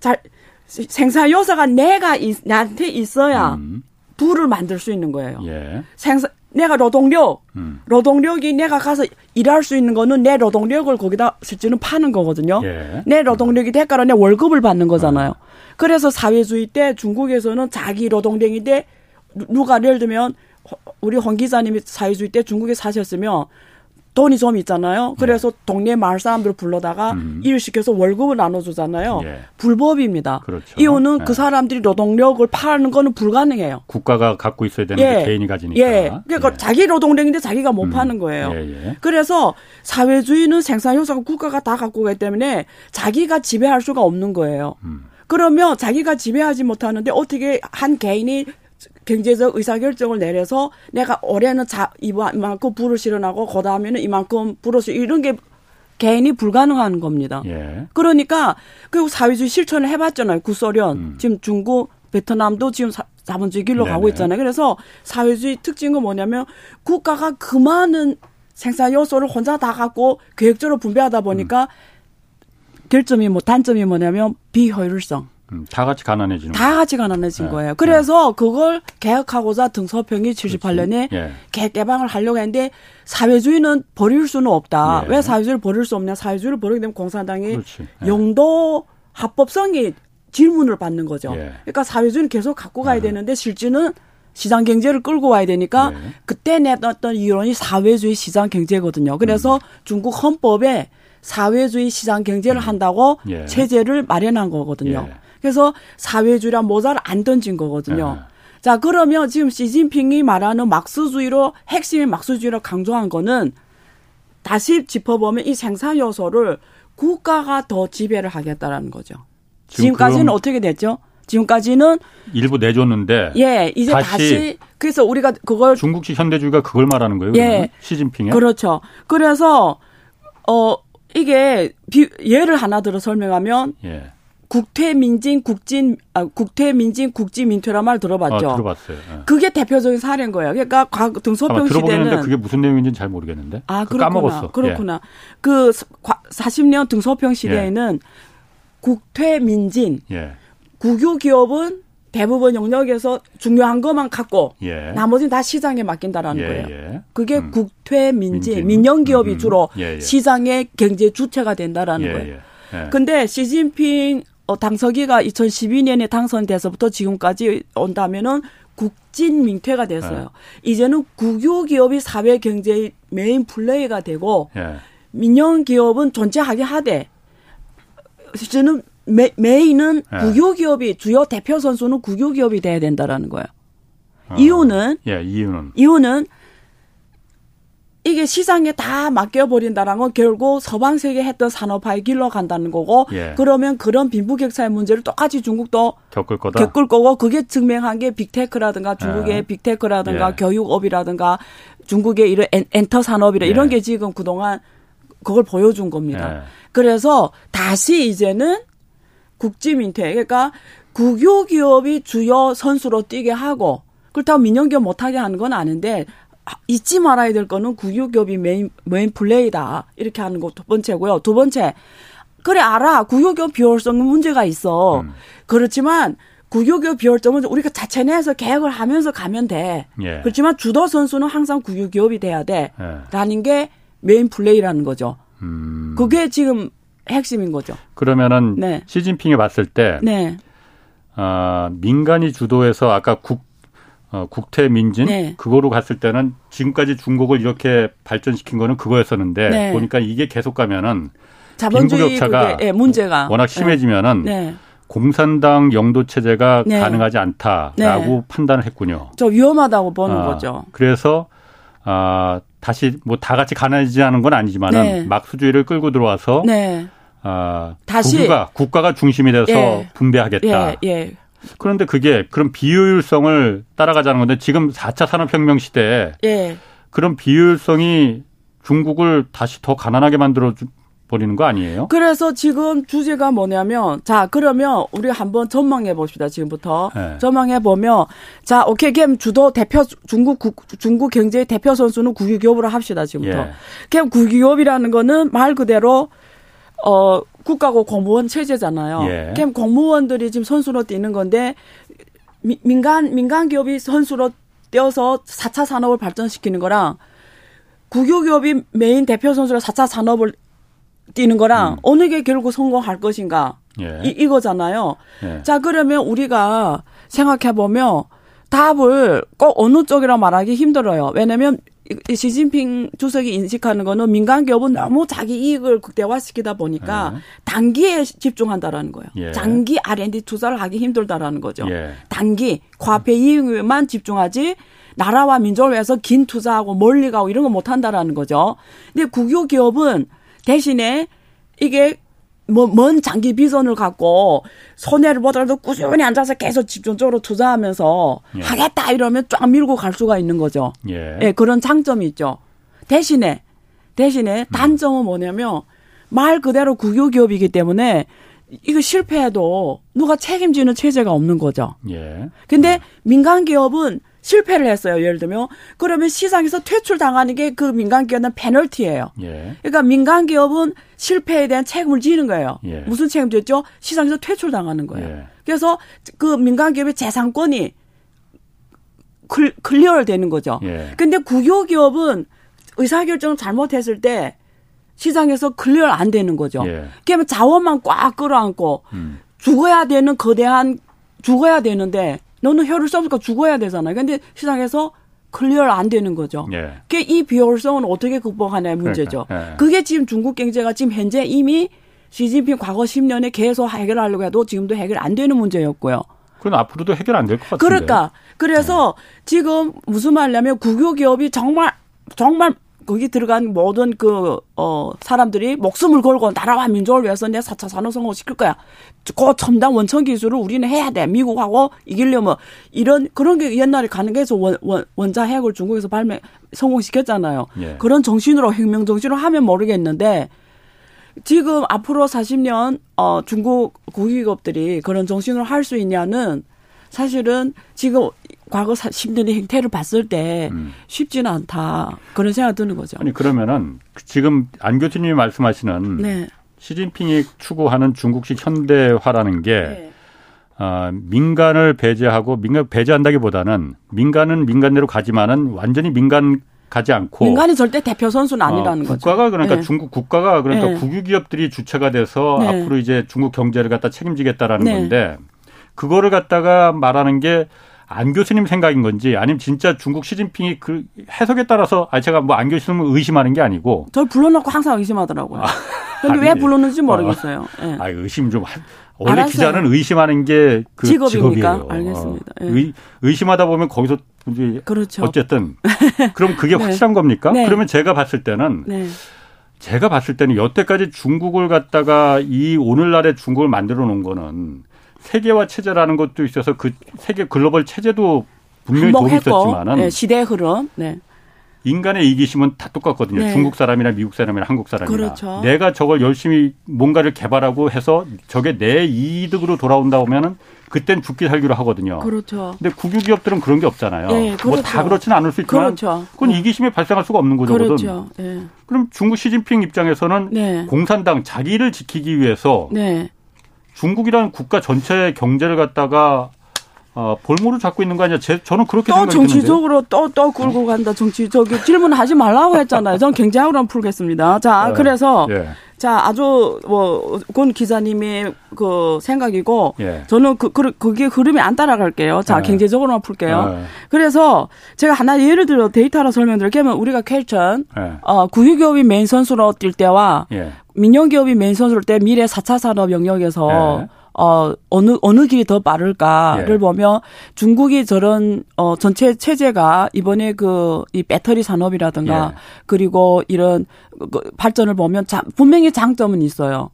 잘, 생산 요소가 내가 있, 나한테 있어야 음. 부를 만들 수 있는 거예요. 예. 생산, 내가 노동력, 음. 노동력이 내가 가서 일할 수 있는 거는 내 노동력을 거기다 실제는 파는 거거든요. 예. 내 노동력이 대가로 내 월급을 받는 거잖아요. 아. 그래서 사회주의 때 중국에서는 자기 노동력인데 누가 예를 들면 우리 홍 기자님이 사회주의 때 중국에 사셨으면 돈이 좀 있잖아요. 그래서 네. 동네 마을 사람들 불러다가 음. 일을 시켜서 월급을 나눠주잖아요. 예. 불법입니다. 그렇죠. 이유는 예. 그 사람들이 노동력을 파는 거는 불가능해요. 국가가 갖고 있어야 되는데 예. 개인이 가지니까. 예. 그러니까 예. 자기 노동력인데 자기가 못 음. 파는 거예요. 예, 예. 그래서 사회주의는 생산 효소가 국가가 다 갖고 가기 때문에 자기가 지배할 수가 없는 거예요. 음. 그러면 자기가 지배하지 못하는데 어떻게 한 개인이 경제적 의사결정을 내려서 내가 올해는 자, 이만큼 불을 실어나고 그 다음에는 이만큼 불을 실 이런 게 개인이 불가능한 겁니다. 예. 그러니까 그리고 사회주의 실천을 해봤잖아요. 구소련 음. 지금 중국 베트남도 지금 사, 자본주의 길로 네네. 가고 있잖아요. 그래서 사회주의 특징은 뭐냐면 국가가 그 많은 생산 요소를 혼자 다 갖고 계획적으로 분배하다 보니까 음. 결점이 뭐 단점이 뭐냐면 비효율성. 음, 다 같이 가난해지는 다 같이 가난해진 네. 거예요. 그래서 네. 그걸 개혁하고자 등서평이 78년에 예. 개, 개방을 하려고 했는데 사회주의는 버릴 수는 없다. 예. 왜 사회주의를 버릴 수 없냐? 사회주의를 버리게 되면 공산당이 예. 영도 합법성이 질문을 받는 거죠. 예. 그러니까 사회주의는 계속 갖고 가야 예. 되는데 실제는 시장 경제를 끌고 와야 되니까 예. 그때 냈던 이론이 사회주의 시장 경제거든요. 그래서 음. 중국 헌법에 사회주의 시장 경제를 음. 한다고 체제를 마련한 거거든요. 그래서 사회주의란 모자를 안 던진 거거든요. 네. 자, 그러면 지금 시진핑이 말하는 막스주의로 핵심의 막스주의로 강조한 거는 다시 짚어보면 이 생산 요소를 국가가 더 지배를 하겠다라는 거죠. 지금 까지는 어떻게 됐죠? 지금까지는 일부 내줬는데 예 이제 다시, 다시 그래서 우리가 그걸 중국식 현대주의가 그걸 말하는 거예요. 예 시진핑이 그렇죠. 그래서 어 이게 비, 예를 하나 들어 설명하면 예. 국퇴민진 국진 아, 국퇴민진 국지민퇴란 말 들어봤죠. 아, 들어봤어요. 네. 그게 대표적인 사례인 거예요. 그러니까 과거 등소평 시대는 그게 무슨 내용인지는 잘 모르겠는데. 아 그렇구나. 까먹었어. 그렇구나. 예. 그 40년 등소평 시대에는 예. 국퇴민진 예. 국유 기업은 대부분 영역에서 중요한 것만 갖고 예. 나머지는 다 시장에 맡긴다라는 예, 거예요. 예. 그게 음. 국퇴 민진 민영 기업이 음. 주로 음. 시장의 경제 주체가 된다라는 거예요. 근데 시진핑 어, 당서기가 2012년에 당선돼서부터 지금까지 온다면은 국진 민퇴가 됐어요. 네. 이제는 국유 기업이 사회 경제의 main player가 되고 네. 민영 기업은 존재하게 하되 이제는 메, 메인은 네. 국유 기업이 주요 대표 선수는 국유 기업이 돼야 된다라는 거예요. 어. 이유는 예, 이유는 이유는 이게 시장에 다 맡겨버린다는 건 결국 서방 세계 했던 산업화의 길로 간다는 거고 예. 그러면 그런 빈부격차의 문제를 똑같이 중국도 겪을 거다. 겪을 거고 그게 증명한 게 빅테크라든가 중국의 예. 빅테크라든가 예. 교육업이라든가 중국의 이런 엔, 터 산업이라 예. 이런 게 지금 그동안 그걸 보여준 겁니다. 예. 그래서 다시 이제는 국진민퇴 그러니까 국유 기업이 주요 선수로 뛰게 하고 그렇다고 민영기업 못하게 하는 건 아닌데 잊지 말아야 될 거는 국유기업이 main, main player다. 이렇게 하는 거 두 번째고요. 두 번째, 그래, 알아. 국유기업 비효율성은 문제가 있어. 음. 그렇지만, 국유기업 비효율성은 우리가 자체 내에서 계획을 하면서 가면 돼. 예. 그렇지만 주도 선수는 항상 국유기업이 돼야 돼. 예. 라는 게 메인 플레이라는 거죠. 음. 그게 지금 핵심인 거죠. 그러면은 네. 시진핑이 봤을 때 네. 어, 민간이 주도해서 아까 국 어, 국태 민진 네. 그거로 갔을 때는 지금까지 중국을 이렇게 발전시킨 거는 그거였었는데 네. 보니까 이게 계속 가면은 빈부격차가 네, 문제가 워낙 심해지면은 네. 공산당 영도 체제가 네. 가능하지 않다라고 네. 판단을 했군요. 저 위험하다고 보는 아, 거죠. 그래서 아 다시 뭐 다 같이 가난해지는 건 아니지만은 막수주의를 끌고 들어와서 아 다시 국가 국가가 중심이 돼서 예. 분배하겠다. 예, 예. 그런데 그게 그런 비효율성을 따라가자는 건데 지금 4차 산업혁명 시대에 예. 그런 비효율성이 중국을 다시 더 가난하게 만들어 버리는 거 아니에요? 그래서 지금 주제가 뭐냐면 자 그러면 우리 한번 전망해 봅시다 지금부터 네. 전망해 보면 자 오케이 그럼 주도 대표 중국 국, 중국 경제의 대표 선수는 국유기업으로 합시다 지금부터 예. 그럼 국유기업이라는 거는 말 그대로 어 국가고 공무원 체제잖아요. 예. 그럼 공무원들이 지금 선수로 뛰는 건데 미, 민간 민간 기업이 선수로 뛰어서 4차 산업을 발전시키는 거랑 국유 기업이 메인 대표 선수로 4차 산업을 뛰는 거랑 음. 어느 게 결국 성공할 것인가 예. 이, 이거잖아요. 예. 자 그러면 우리가 생각해 보면 답을 꼭 어느 쪽이라 말하기 힘들어요. 왜냐면 시진핑 주석이 인식하는 거는 민간 기업은 너무 자기 이익을 극대화시키다 보니까 네. 단기에 집중한다라는 거예요. 예. 장기 R&D 투자를 하기 힘들다라는 거죠. 예. 단기 과폐 이익만 집중하지 나라와 민족을 위해서 긴 투자하고 멀리 가고 이런 거 못 한다라는 거죠. 근데 국유 기업은 대신에 이게 뭐, 먼 장기 비전을 갖고 손해를 보더라도 꾸준히 앉아서 계속 집중적으로 투자하면서 예. 하겠다 이러면 쫙 밀고 갈 수가 있는 거죠. 예. 예 그런 장점이 있죠. 대신에, 대신에 음. 단점은 뭐냐면 말 그대로 국유기업이기 때문에 이거 실패해도 누가 책임지는 체제가 없는 거죠. 예. 근데 민간 기업은 실패를 했어요. 예를 들면 그러면 시장에서 퇴출 당하는 게 그 민간 기업은 페널티예요. 예. 그러니까 민간 기업은 실패에 대한 책임을 지는 거예요. 예. 무슨 책임 졌죠? 시장에서 퇴출 당하는 거예요. 예. 그래서 그 민간 기업의 재산권이 cl, clear 되는 거죠. 예. 근데 국유 기업은 의사결정을 잘못했을 때 시장에서 clear 안 되는 거죠. 예. 그러면 자원만 꽉 끌어안고 음. 죽어야 되는 거대한 죽어야 되는데 너는 혀를 써니까 죽어야 되잖아요. 근데 시장에서 클리어 안 되는 거죠. 예. 그이 비효율성은 어떻게 극복하냐의 문제죠. 그러니까, 예. 그게 지금 중국 경제가 지금 현재 이미 시진핑 과거 10년에 계속 해결하려고 해도 지금도 해결 안 되는 문제였고요. 그건 앞으로도 해결 안 될 것 같은데. 그러니까 그래서 네. 지금 무슨 말이냐면 국유 기업이 정말 정말 거기 들어간 모든 그, 어, 사람들이 목숨을 걸고 나라와 민족을 위해서 내 4차 산업성공 시킬 거야. 고첨단 원천 기술을 우리는 해야 돼. 미국하고 이기려면 이런, 그런 게 옛날에 가는 게 해서 원, 원, 원자 핵을 중국에서 발매, 성공시켰잖아요. 예. 그런 정신으로 혁명 정신으로 하면 모르겠는데 지금 앞으로 40년, 어, 중국 국유기업들이 그런 정신으로 할 수 있냐는 사실은 지금 과거 10년의 행태를 봤을 때 음. 쉽지는 않다. 그런 생각 드는 거죠. 아니 그러면은 지금 안 교수님이 말씀하시는 네. 시진핑이 추구하는 중국식 현대화라는 게 네. 어, 민간을 배제하고 민간 배제한다기보다는 민간은 민간대로 가지만은 완전히 민간 가지 않고 민간이 절대 대표 선수는 어, 아니라는 어, 국가가 거죠. 그러니까 네. 중국 국가가 그러니까 네. 국유 기업들이 주체가 돼서 네. 앞으로 이제 중국 경제를 갖다 책임지겠다라는 네. 건데 그거를 갖다가 말하는 게 안 교수님 생각인 건지 아니면 진짜 중국 시진핑이 그 해석에 따라서 아 제가 뭐 안 교수님을 의심하는 게 아니고 저를 불러놓고 항상 의심하더라고요. 아, 근데 왜 불렀는지 모르겠어요. 어. 네. 아 의심 좀 원래 알았어요. 기자는 의심하는 게 그 직업입니까? 직업이에요. 알겠습니다. 네. 의, 의심하다 보면 거기서 이제 그렇죠. 어쨌든 그럼 그게 네. 확실한 겁니까? 네. 그러면 제가 봤을 때는 네. 제가 봤을 때는 여태까지 중국을 갖다가 이 오늘날의 중국을 만들어 놓은 거는 세계화 체제라는 것도 있어서 그 세계 글로벌 체제도 분명히 도움이 있었지만은 네, 시대 흐름. 네. 인간의 이기심은 다 똑같거든요. 네. 중국 사람이나 미국 사람이나 한국 사람이나. 그렇죠. 내가 저걸 열심히 뭔가를 개발하고 해서 저게 내 이득으로 돌아온다 보면은 그땐 죽기 살기로 하거든요. 그렇죠. 근데 국유 기업들은 그런 게 없잖아요. 네, 그렇죠. 뭐다 그렇지는 않을 수 있지만 그렇죠. 그건 네. 이기심이 발생할 수가 없는 거거든. 그렇죠. 네. 그럼 중국 시진핑 입장에서는 네. 공산당 자기를 지키기 위해서 네. 중국이라는 국가 전체의 경제를 갖다가 어, 볼모를 잡고 있는 거 아니야? 제, 저는 그렇게 또 정치적으로 또, 또 끌고 간다. 정치, 저기 질문하지 말라고 했잖아요. 전 경제학으로 풀겠습니다. 자, 네. 그래서. 예. 자, 아주, 뭐, 군 기자님의 그 생각이고, 예. 저는 그, 그, 그게 흐름이 안 따라갈게요. 자, 예. 경제적으로만 풀게요. 예. 그래서 제가 하나 예를 들어 데이터로 설명드릴게요. 우리가 켈천, 예. 어, 국유기업이 메인 선수로 뛸 때와, 예. 민영기업이 메인 선수로 뛸때 미래 4차 산업 영역에서, 예. 어, 어느, 어느 길이 더 빠를까를 예. 보면 중국이 저런, 어, 전체 체제가 이번에 그, 이 배터리 산업이라든가 예. 그리고 이런 그 발전을 보면 자, 분명히 장점은 있어요.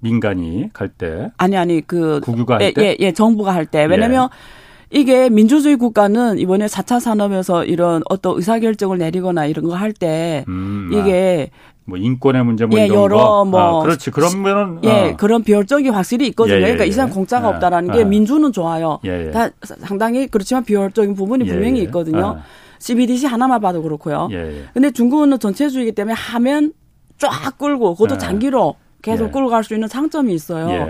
민간이 갈 때. 아니, 아니, 그. 국유가 할 예, 때. 예, 예, 정부가 할 때. 왜냐면 예. 이게 민주주의 국가는 이번에 4차 산업에서 이런 어떤 의사결정을 내리거나 이런 거 할 때, 음, 이게 아. 뭐 인권의 문제 뭐 예, 이런 여러 거. 뭐 아, 그렇지 그러면은 예 어. 그런 비효율적이 확실히 있거든요. 예, 예, 그러니까 이상 예. 공짜가 예. 없다라는 게 민주는 좋아요. 다 상당히 그렇지만 비효율적인 부분이 분명히 있거든요. CBDC 하나만 봐도 그렇고요. 예. 근데 중국은 전체주의이기 때문에 하면 쫙 끌고 그것도 장기로 계속 끌고 갈 수 있는 장점이 있어요.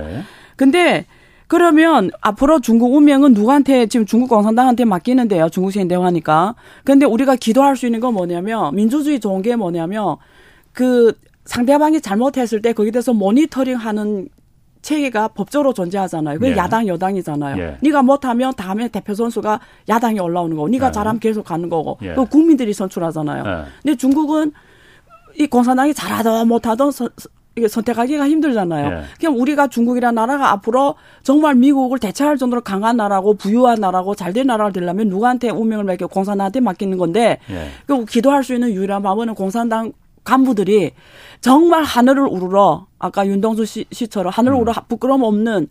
근데 그러면 앞으로 중국 운명은 누구한테 지금 중국 공산당한테 맡기는데요. 중국 시대화니까. 근데 우리가 기도할 수 있는 건 뭐냐면 민주주의 좋은 게 뭐냐면 그 상대방이 잘못했을 때 거기에 대해서 모니터링 하는 체계가 법적으로 존재하잖아요. 그게 예. 야당 여당이잖아요. 예. 네가 못하면 다음에 대표 선수가 야당이 올라오는 거고, 네가 예. 잘하면 계속 가는 거고, 예. 그 국민들이 선출하잖아요. 예. 근데 중국은 이 공산당이 잘하든 못하든 서, 이게 선택하기가 힘들잖아요. 예. 그냥 우리가 중국이라는 나라가 앞으로 정말 미국을 대체할 정도로 강한 나라고 부유한 나라고 잘된 나라가 되려면 누구한테 운명을 맡겨 공산당한테 맡기는 건데 예. 그 기도할 수 있는 유일한 방법은 공산당 간부들이 정말 하늘을 우러러 아까 윤동수 씨, 씨처럼 하늘을 음. 우러 부끄럼 없는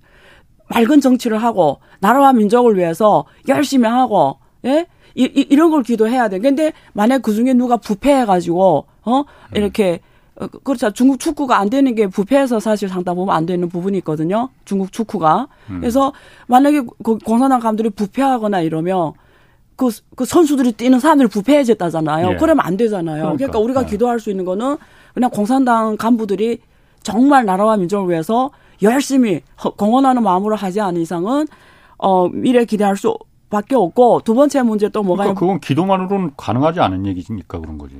맑은 정치를 하고 나라와 민족을 위해서 열심히 하고 예 이, 이, 이런 걸 기도해야 돼. 근데 만약 그 중에 누가 부패해가지고 어 음. 이렇게 어, 그렇죠. 중국 축구가 안 되는 게 부패해서 사실 상당 보면 안 되는 부분이 있거든요. 중국 축구가. 음. 그래서 만약에 그 공산당 감독이 부패하거나 이러면 그, 그 선수들이 뛰는 사람들이 부패해졌다잖아요. 예. 그러면 안 되잖아요. 그러니까, 그러니까 우리가 네. 기도할 수 있는 거는 그냥 공산당 간부들이 정말 나라와 민족을 위해서 열심히 공헌하는 마음으로 하지 않은 이상은 어 미래 기대할 수 밖에 없고 두 번째 문제 또 뭐가 그러니까 그건 기도만으로는 가능하지 않은 얘기니까 그런 거지.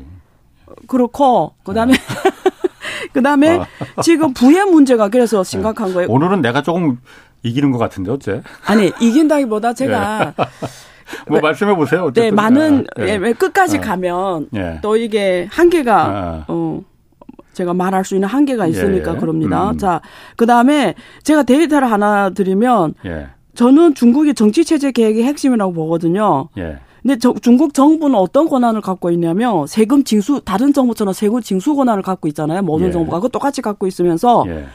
그렇고 그다음에 네. 그다음에 아. 지금 부의 문제가 그래서 심각한 네. 거예요. 오늘은 내가 조금 이기는 것 같은데 어째? 아니 이긴다기보다 제가 네. 뭐 왜, 말씀해 보세요. 어쨌든. 네, 많은 아, 예. 왜 끝까지 아, 가면 예. 또 이게 한계가 아, 어 제가 말할 수 있는 한계가 있으니까 예, 예. 그럽니다. 음. 자, 그 다음에 제가 데이터를 하나 드리면 예. 저는 중국의 정치 체제 계획의 핵심이라고 보거든요. 예. 근데 저, 중국 정부는 어떤 권한을 갖고 있냐면 세금 징수 다른 정부처럼 세금 징수 권한을 갖고 있잖아요. 모든 예. 정부가 그 똑같이 갖고 있으면서 예.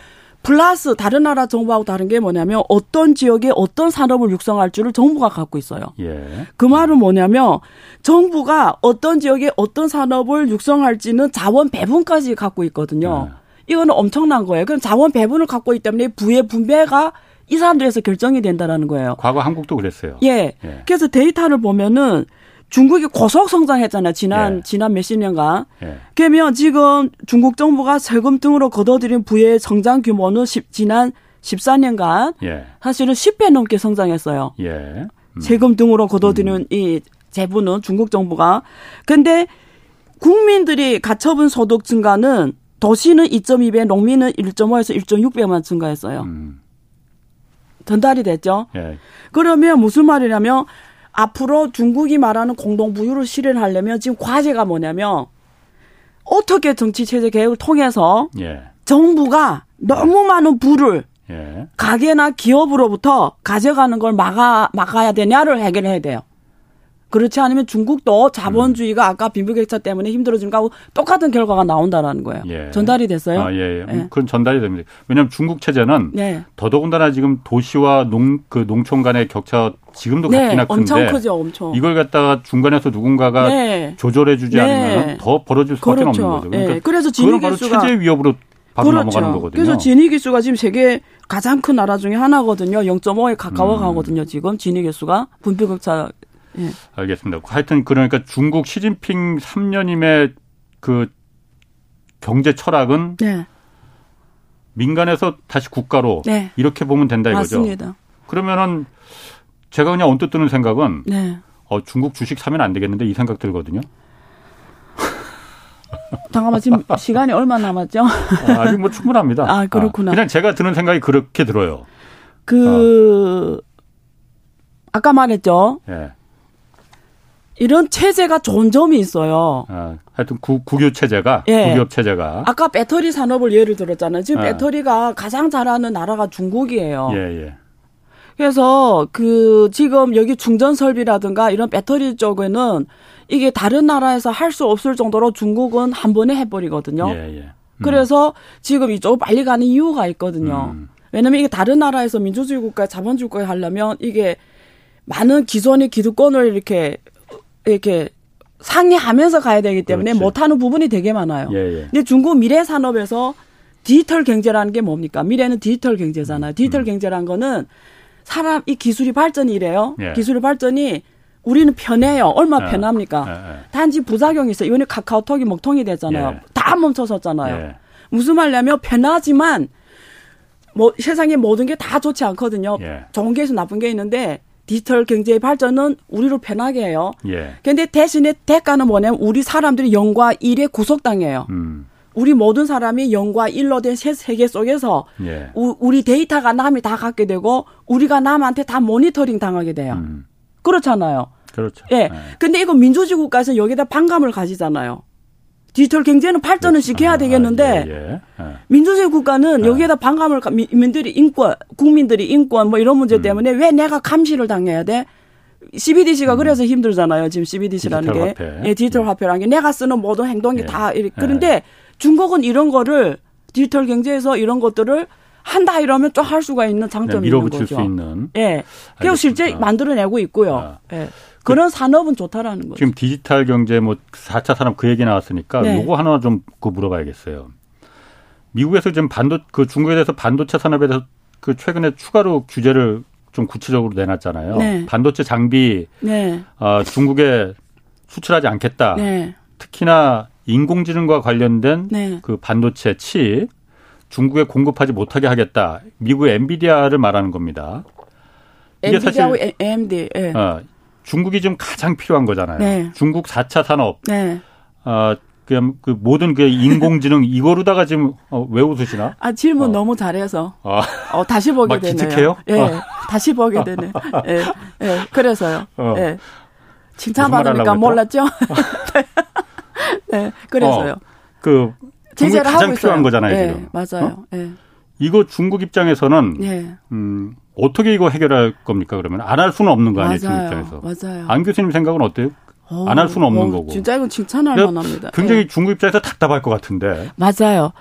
플러스 다른 나라 정부하고 다른 게 뭐냐면 어떤 지역에 어떤 산업을 육성할 줄을 정부가 갖고 있어요. 예. 그 말은 뭐냐면 정부가 어떤 지역에 어떤 산업을 육성할지는 자원 배분까지 갖고 있거든요. 예. 이거는 엄청난 거예요. 그럼 자원 배분을 갖고 있기 때문에 부의 분배가 이 사람들에서 결정이 된다라는 거예요. 과거 한국도 그랬어요. 예. 예. 그래서 데이터를 보면은 중국이 고속 성장했잖아요. 지난 예. 지난 몇십 년간. 예. 그러면 지금 중국 정부가 세금 등으로 거둬들인 부의 성장 규모는 10, 지난 14년간 예. 사실은 10배 넘게 성장했어요. 예. 음. 세금 등으로 거둬들인 음. 이 재부는 중국 정부가. 근데 국민들이 가처분 소득 증가는 도시는 2.2배, 농민은 1.5에서 1.6배만 증가했어요. 음. 전달이 됐죠. 예. 그러면 무슨 말이냐면 앞으로 중국이 말하는 공동부유를 실현하려면 지금 과제가 뭐냐면 어떻게 정치 체제 개혁을 통해서 예. 정부가 너무 많은 부를 예. 가게나 기업으로부터 가져가는 걸 막아 막아야 되냐를 해결해야 돼요. 그렇지 않으면 중국도 자본주의가 음. 아까 빈부격차 때문에 힘들어지는 거하고 똑같은 결과가 나온다라는 거예요. 예. 전달이 됐어요? 아, 예, 예. 예. 그건 전달이 됩니다. 왜냐하면 중국 체제는 네. 더더군다나 지금 도시와 농, 그 농촌 간의 격차 지금도 네. 같기나 큰데 엄청 크죠, 엄청. 이걸 갖다가 중간에서 누군가가 네. 조절해주지 네. 않으면 더 벌어질 수밖에 그렇죠. 없는 거죠. 그러니까 네. 그래서 진위기수가 체제 위협으로 바로 그렇죠. 넘어가는 거거든요. 그래서 진위기수가 지금 세계 가장 큰 나라 중에 하나거든요. 0.5에 가까워 음. 가거든요. 지금 진위기수가 분표격차 예. 알겠습니다. 하여튼 그러니까 중국 시진핑 3년임의 그 경제 철학은 네. 민간에서 다시 국가로 네. 이렇게 보면 된다 이거죠. 맞습니다. 그러면은 제가 그냥 언뜻 드는 생각은 네. 어, 중국 주식 사면 안 되겠는데 이 생각 들거든요. 잠깐만 지금 시간이 얼마 남았죠? 아, 아직 뭐 충분합니다. 아 그렇구나. 아, 그냥 제가 드는 생각이 그렇게 들어요. 그 어. 아까 말했죠. 예. 이런 체제가 좋은 점이 있어요. 아, 하여튼 구, 국유 체제가 예. 국유업 체제가 아까 배터리 산업을 예를 들었잖아요. 지금 예. 배터리가 가장 잘하는 나라가 중국이에요. 예, 예. 그래서 그 지금 여기 충전 설비라든가 이런 배터리 쪽에는 이게 다른 나라에서 할 수 없을 정도로 중국은 한 번에 해버리거든요. 예, 예. 음. 그래서 지금 이쪽 빨리 가는 이유가 있거든요. 음. 왜냐면 이게 다른 나라에서 민주주의 국가, 자본주의 국가에 하려면 이게 많은 기존의 기득권을 이렇게 이렇게 상의하면서 가야 되기 때문에 그렇지. 못하는 부분이 되게 많아요. 예, 예. 근데 중국 미래 산업에서 디지털 경제라는 게 뭡니까? 미래는 디지털 경제잖아요. 디지털 음. 경제라는 거는 사람 이 기술이 발전이 이래요. 예. 기술의 발전이 우리는 편해요. 얼마 예. 편합니까? 예, 예. 단지 부작용이 있어요. 이번에 카카오톡이 먹통이 됐잖아요. 예. 다 멈춰섰잖아요. 무슨 말냐면 편하지만 뭐 세상에 모든 게 다 좋지 않거든요. 좋은 게 있어 나쁜 게 있는데 디지털 경제의 발전은 우리를 편하게 해요. 예. 근데 대신에 대가는 뭐냐면 우리 사람들이 영과 일에 구속당해요. 음. 우리 모든 사람이 영과 일로 된 세계 속에서 예. 우, 우리 데이터가 남이 다 갖게 되고 우리가 남한테 다 모니터링 당하게 돼요. 음. 그렇잖아요. 그렇죠. 예. 네. 근데 이거 민주주의 국가에서 여기다 반감을 가지잖아요. 디지털 경제는 발전을. 시켜야 아, 되겠는데 아, 예, 예. 민주주의 국가는 아. 여기에다 반감을 민들이 인권, 국민들이 인권 뭐 이런 문제 음. 때문에 왜 내가 감시를 당해야 돼? CBDC가 음. 그래서 힘들잖아요. 지금 CBDC라는 게 화폐. 예, 디지털 예. 화폐라는 게 내가 쓰는 모든 행동이 예. 다 이렇게 그런데 중국은 이런 거를 디지털 경제에서 이런 것들을 한다 이러면 좀할 수가 있는 장점이 있는 거죠. 수 있는. 예. 그리고 실제 만들어내고 있고요. 아. 예. 그런 산업은 좋다라는 거죠. 지금 디지털 경제 뭐 4차 산업 그 얘기 나왔으니까 네. 요거 하나 좀 그 물어봐야겠어요. 미국에서 지금 반도 그 중국에 대해서 반도체 산업에 대해서 그 최근에 추가로 규제를 좀 구체적으로 내놨잖아요. 네. 반도체 장비 네. 어, 중국에 수출하지 않겠다. 네. 특히나 인공지능과 관련된 네. 그 반도체 칩 중국에 공급하지 못하게 하겠다. 미국의 엔비디아를 말하는 겁니다. 이게 사실 AMD. 예. 어, 중국이 지금 가장 필요한 거잖아요. 네. 중국 4차 산업. 네. 어, 그냥 그 모든 그 인공지능 이거로다가 지금 어, 왜 웃으시나? 아 질문 어. 너무 잘해서 아. 어, 다시 보게 되네요. 기특해요? 예, 어. 다시 보게 되네. 예, 예, 그래서요. 어. 예, 칭찬 받으니까 몰랐죠. 네, 그래서요. 어. 그 중국이 가장 필요한 거잖아요, 예, 지금. 맞아요. 예. 이거 중국 입장에서는 예. 음, 어떻게 이거 해결할 겁니까 그러면 안 할 수는 없는 거 아니에요 중국 입장에서 맞아요 안 교수님 생각은 어때요? 어, 안할 수는 없는 어, 거고 진짜 이건 칭찬할 만합니다 굉장히 네. 중국 입장에서 답답할 것 같은데 맞아요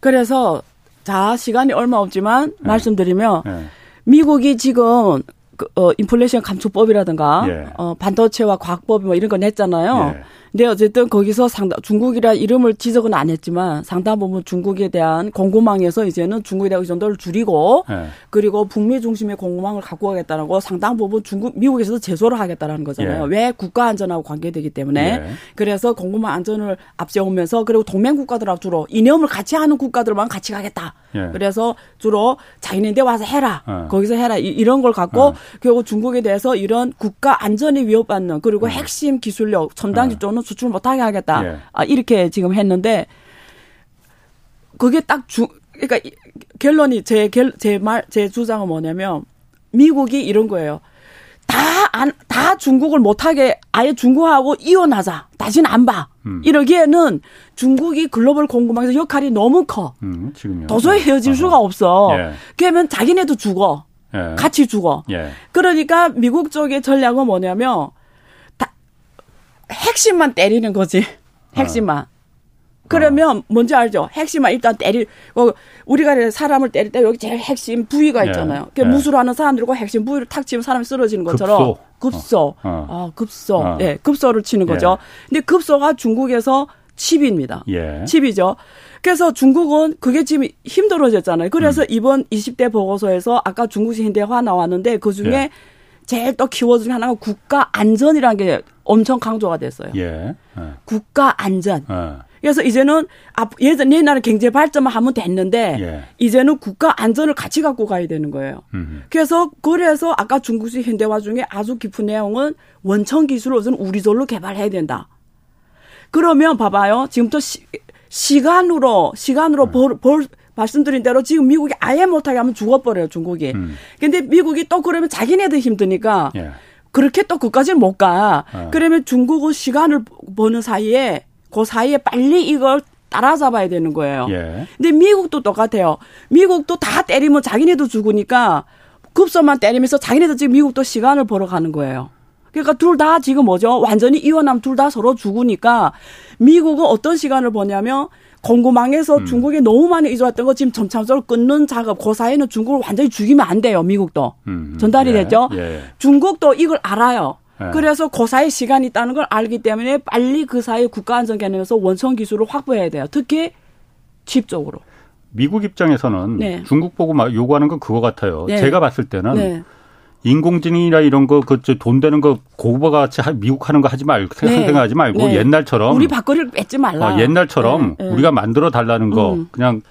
그래서 자 시간이 얼마 없지만 네. 말씀드리면 네. 미국이 지금 그, 어, 인플레이션 감축법이라든가 예. 어, 반도체와 과학법 뭐 이런 거 냈잖아요. 예. 근데 어쨌든 거기서 상당 중국이라 이름을 지적은 안 했지만 상당 부분 중국에 대한 공급망에서 이제는 중국에 대한 의존도를 줄이고 네. 그리고 북미 중심의 공급망을 갖고 가겠다는 거 상당 부분 중국 미국에서도 제소를 하겠다라는 거잖아요. 예. 왜 국가 안전하고 관계되기 때문에 예. 그래서 공급망 안전을 앞세우면서 그리고 동맹 국가들하고 주로 이념을 같이 하는 국가들만 같이 가겠다. 예. 그래서 주로 자기네들 와서 해라. 예. 거기서 해라. 이, 런걸 갖고 결국 예. 중국에 대해서 이런 국가 안전이 위협받는 그리고 예. 핵심 기술력 첨단 기조는 수출 못하게 하겠다. 예. 아, 이렇게 지금 했는데 그게 딱 주, 그러니까 결론이 제, 제 말, 제 주장은 뭐냐면 미국이 이런 거예요. 다, 안, 다 중국을 못하게 아예 중국하고 이혼하자. 다시는 안 봐. 음. 이러기에는 중국이 글로벌 공급망에서 역할이 너무 커. 음, 지금요. 도저히 네. 헤어질 수가 없어. 예. 그러면 자기네도 죽어. 예. 같이 죽어. 예. 그러니까 미국 쪽의 전략은 뭐냐면 핵심만 때리는 거지. 핵심만. 어. 그러면 어. 뭔지 알죠? 핵심만 일단 때리. 어, 우리가 사람을 때릴 때 여기 제일 핵심 부위가 예. 있잖아요. 예. 무술 하는 사람들과 핵심 부위를 탁 치면 사람이 쓰러지는 것처럼 급소. 급소. 어. 아, 급소. 어. 예, 급소를 치는 거죠. 예. 근데 급소가 중국에서 칩입니다. 예. 칩이죠. 그래서 중국은 그게 지금 힘들어졌잖아요. 그래서 음. 이번 20대 보고서에서 아까 중국식 현대화 나왔는데 그 중에 예. 제일 또 키워드 중에 하나가 국가 안전이라는 게 엄청 강조가 됐어요. 예. 예. 국가 안전. 예. 그래서 이제는 예전 옛날에 경제 발전만 하면 됐는데 예. 이제는 국가 안전을 같이 갖고 가야 되는 거예요. 음흠. 그래서 그래서 아까 중국식 현대화 중에 아주 깊은 내용은 원천 기술을 우선 우리절로 개발해야 된다. 그러면 봐봐요. 지금부터 시, 시간으로 시간으로 음. 벌, 벌 말씀드린 대로 지금 미국이 아예 못하게 하면 죽어버려요 중국이. 음. 근데 미국이 또 그러면 자기네들 힘드니까 예. 그렇게 또 그까지는 못 가. 예. 그러면 중국은 시간을 버는 사이에 그 사이에 빨리 이걸 따라잡아야 되는 거예요. 예. 근데 미국도 똑같아요. 미국도 다 때리면 자기네도 죽으니까 급소만 때리면서 자기네도 지금 미국도 시간을 벌어가는 거예요. 그러니까 둘 다 지금 뭐죠? 완전히 이혼하면 둘 다 서로 죽으니까 미국은 어떤 시간을 보냐면 공구망에서 음. 중국에 너무 많이 의존했던 거 지금 점차적으로 끊는 작업. 그 사이에는 중국을 완전히 죽이면 안 돼요. 미국도. 음. 전달이 예. 됐죠. 예. 중국도 이걸 알아요. 예. 그래서 그 사이 시간이 있다는 걸 알기 때문에 빨리 그 사이 국가 안전 개념에서 원천 기술을 확보해야 돼요. 특히 칩 쪽으로. 미국 입장에서는 네. 중국 보고 막 요구하는 건 그거 같아요. 네. 제가 봤을 때는 네. 인공지능이나 이런 거, 그, 돈 되는 거, 고바 같이 미국 하는 거 하지 말고, 네. 생각하지 말고, 네. 옛날처럼. 우리 밥거리를 뺏지 말라. 어, 옛날처럼. 우리가 만들어 달라는 거, 음. 그냥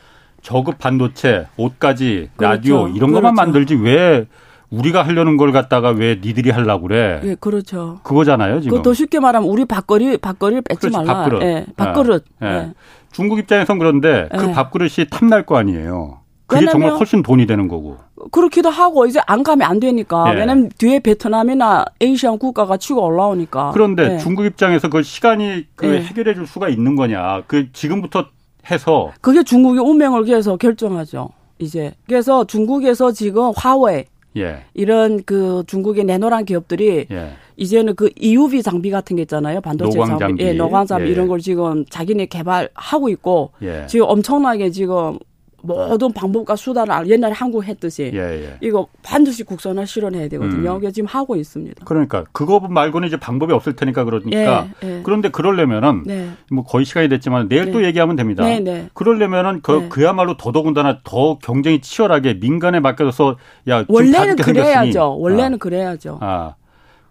저급 반도체, 옷까지, 그렇죠. 라디오, 이런 것만 그렇죠. 만들지 왜 우리가 하려는 걸 갖다가 왜 니들이 하려고 그래? 예, 그렇죠. 그거잖아요, 지금. 그더 쉽게 말하면 우리 밥거리, 밥거리를 뺏지 그렇지, 말라. 밥그릇. 예, 밥그릇. 예. 예. 중국 입장에선 그런데 그 예. 밥그릇이 탐날 거 아니에요. 그게 정말 훨씬 돈이 되는 거고. 그렇기도 하고 이제 안 가면 안 되니까. 예. 왜냐면 뒤에 베트남이나 에이시안 국가가 치고 올라오니까. 그런데 예. 중국 입장에서 그 시간이 그 예. 해결해 줄 수가 있는 거냐. 그 지금부터 해서 그게 중국의 운명을 위해서 결정하죠. 이제 그래서 중국에서 지금 화웨이 예. 이런 그 중국의 내노란 기업들이 예. 이제는 그 EUV 장비 같은 게 있잖아요. 반도체 노광 장비, 예, 노광 장비 예. 이런 걸 지금 자기네 개발하고 있고 예. 지금 엄청나게 지금 모든 방법과 수단을 옛날에 한국 했듯이 예, 예. 이거 반드시 국선을 실현해야 되거든요. 음. 지금 하고 있습니다. 그러니까 그거 말고는 이제 방법이 없을 테니까 그러니까 예, 예. 그런데 그러려면은 네. 뭐 거의 시간이 됐지만 내일 네. 또 얘기하면 됩니다. 네, 네. 그러려면은 그, 네. 그야말로 더더군다나 더 경쟁이 치열하게 민간에 맡겨서 야 원래는 그래야죠. 원래는 아. 그래야죠. 아.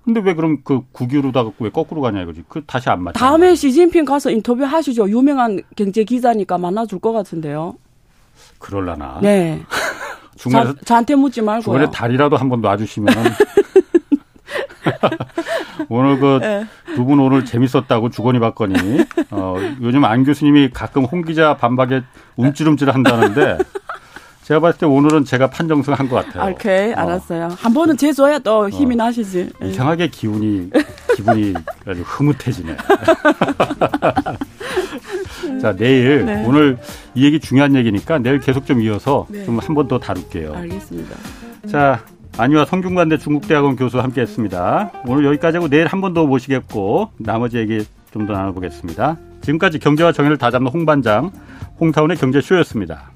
근데 왜 그럼 그 국유로 다 갖고 왜 거꾸로 가냐 이거지. 그 다시 안 맞죠. 다음에 시진핑 가서 인터뷰 하시죠. 유명한 경제 기자니까 만나줄 것 같은데요. 그럴라나. 네. 중간에 저, 한테 묻지 말고. 중간에 다리라도 한번 놔주시면. 오늘 그 두분 네. 오늘 재밌었다고 주거니 받거니. 어, 요즘 안 교수님이 가끔 홍 기자 반박에 움찔움찔 한다는데 제가 봤을 때 오늘은 제가 판정승 한 것 같아요. 오케이, 어. 알았어요. 어. 한 번은 재줘야 또 힘이 어. 나시지. 이상하게 기운이, 기분이 아주 흐뭇해지네. 자, 내일 네. 오늘 이 얘기 중요한 얘기니까 내일 계속 좀 이어서 네. 좀한 번 더 다룰게요. 알겠습니다. 자, 안유아 성균관대 중국대학원 교수 함께 했습니다. 오늘 여기까지 하고 내일 한 번 더 모시겠고 나머지 얘기 좀 더 나눠보겠습니다. 지금까지 경제와 정의를 다잡는 홍반장 홍사원의 경제쇼였습니다.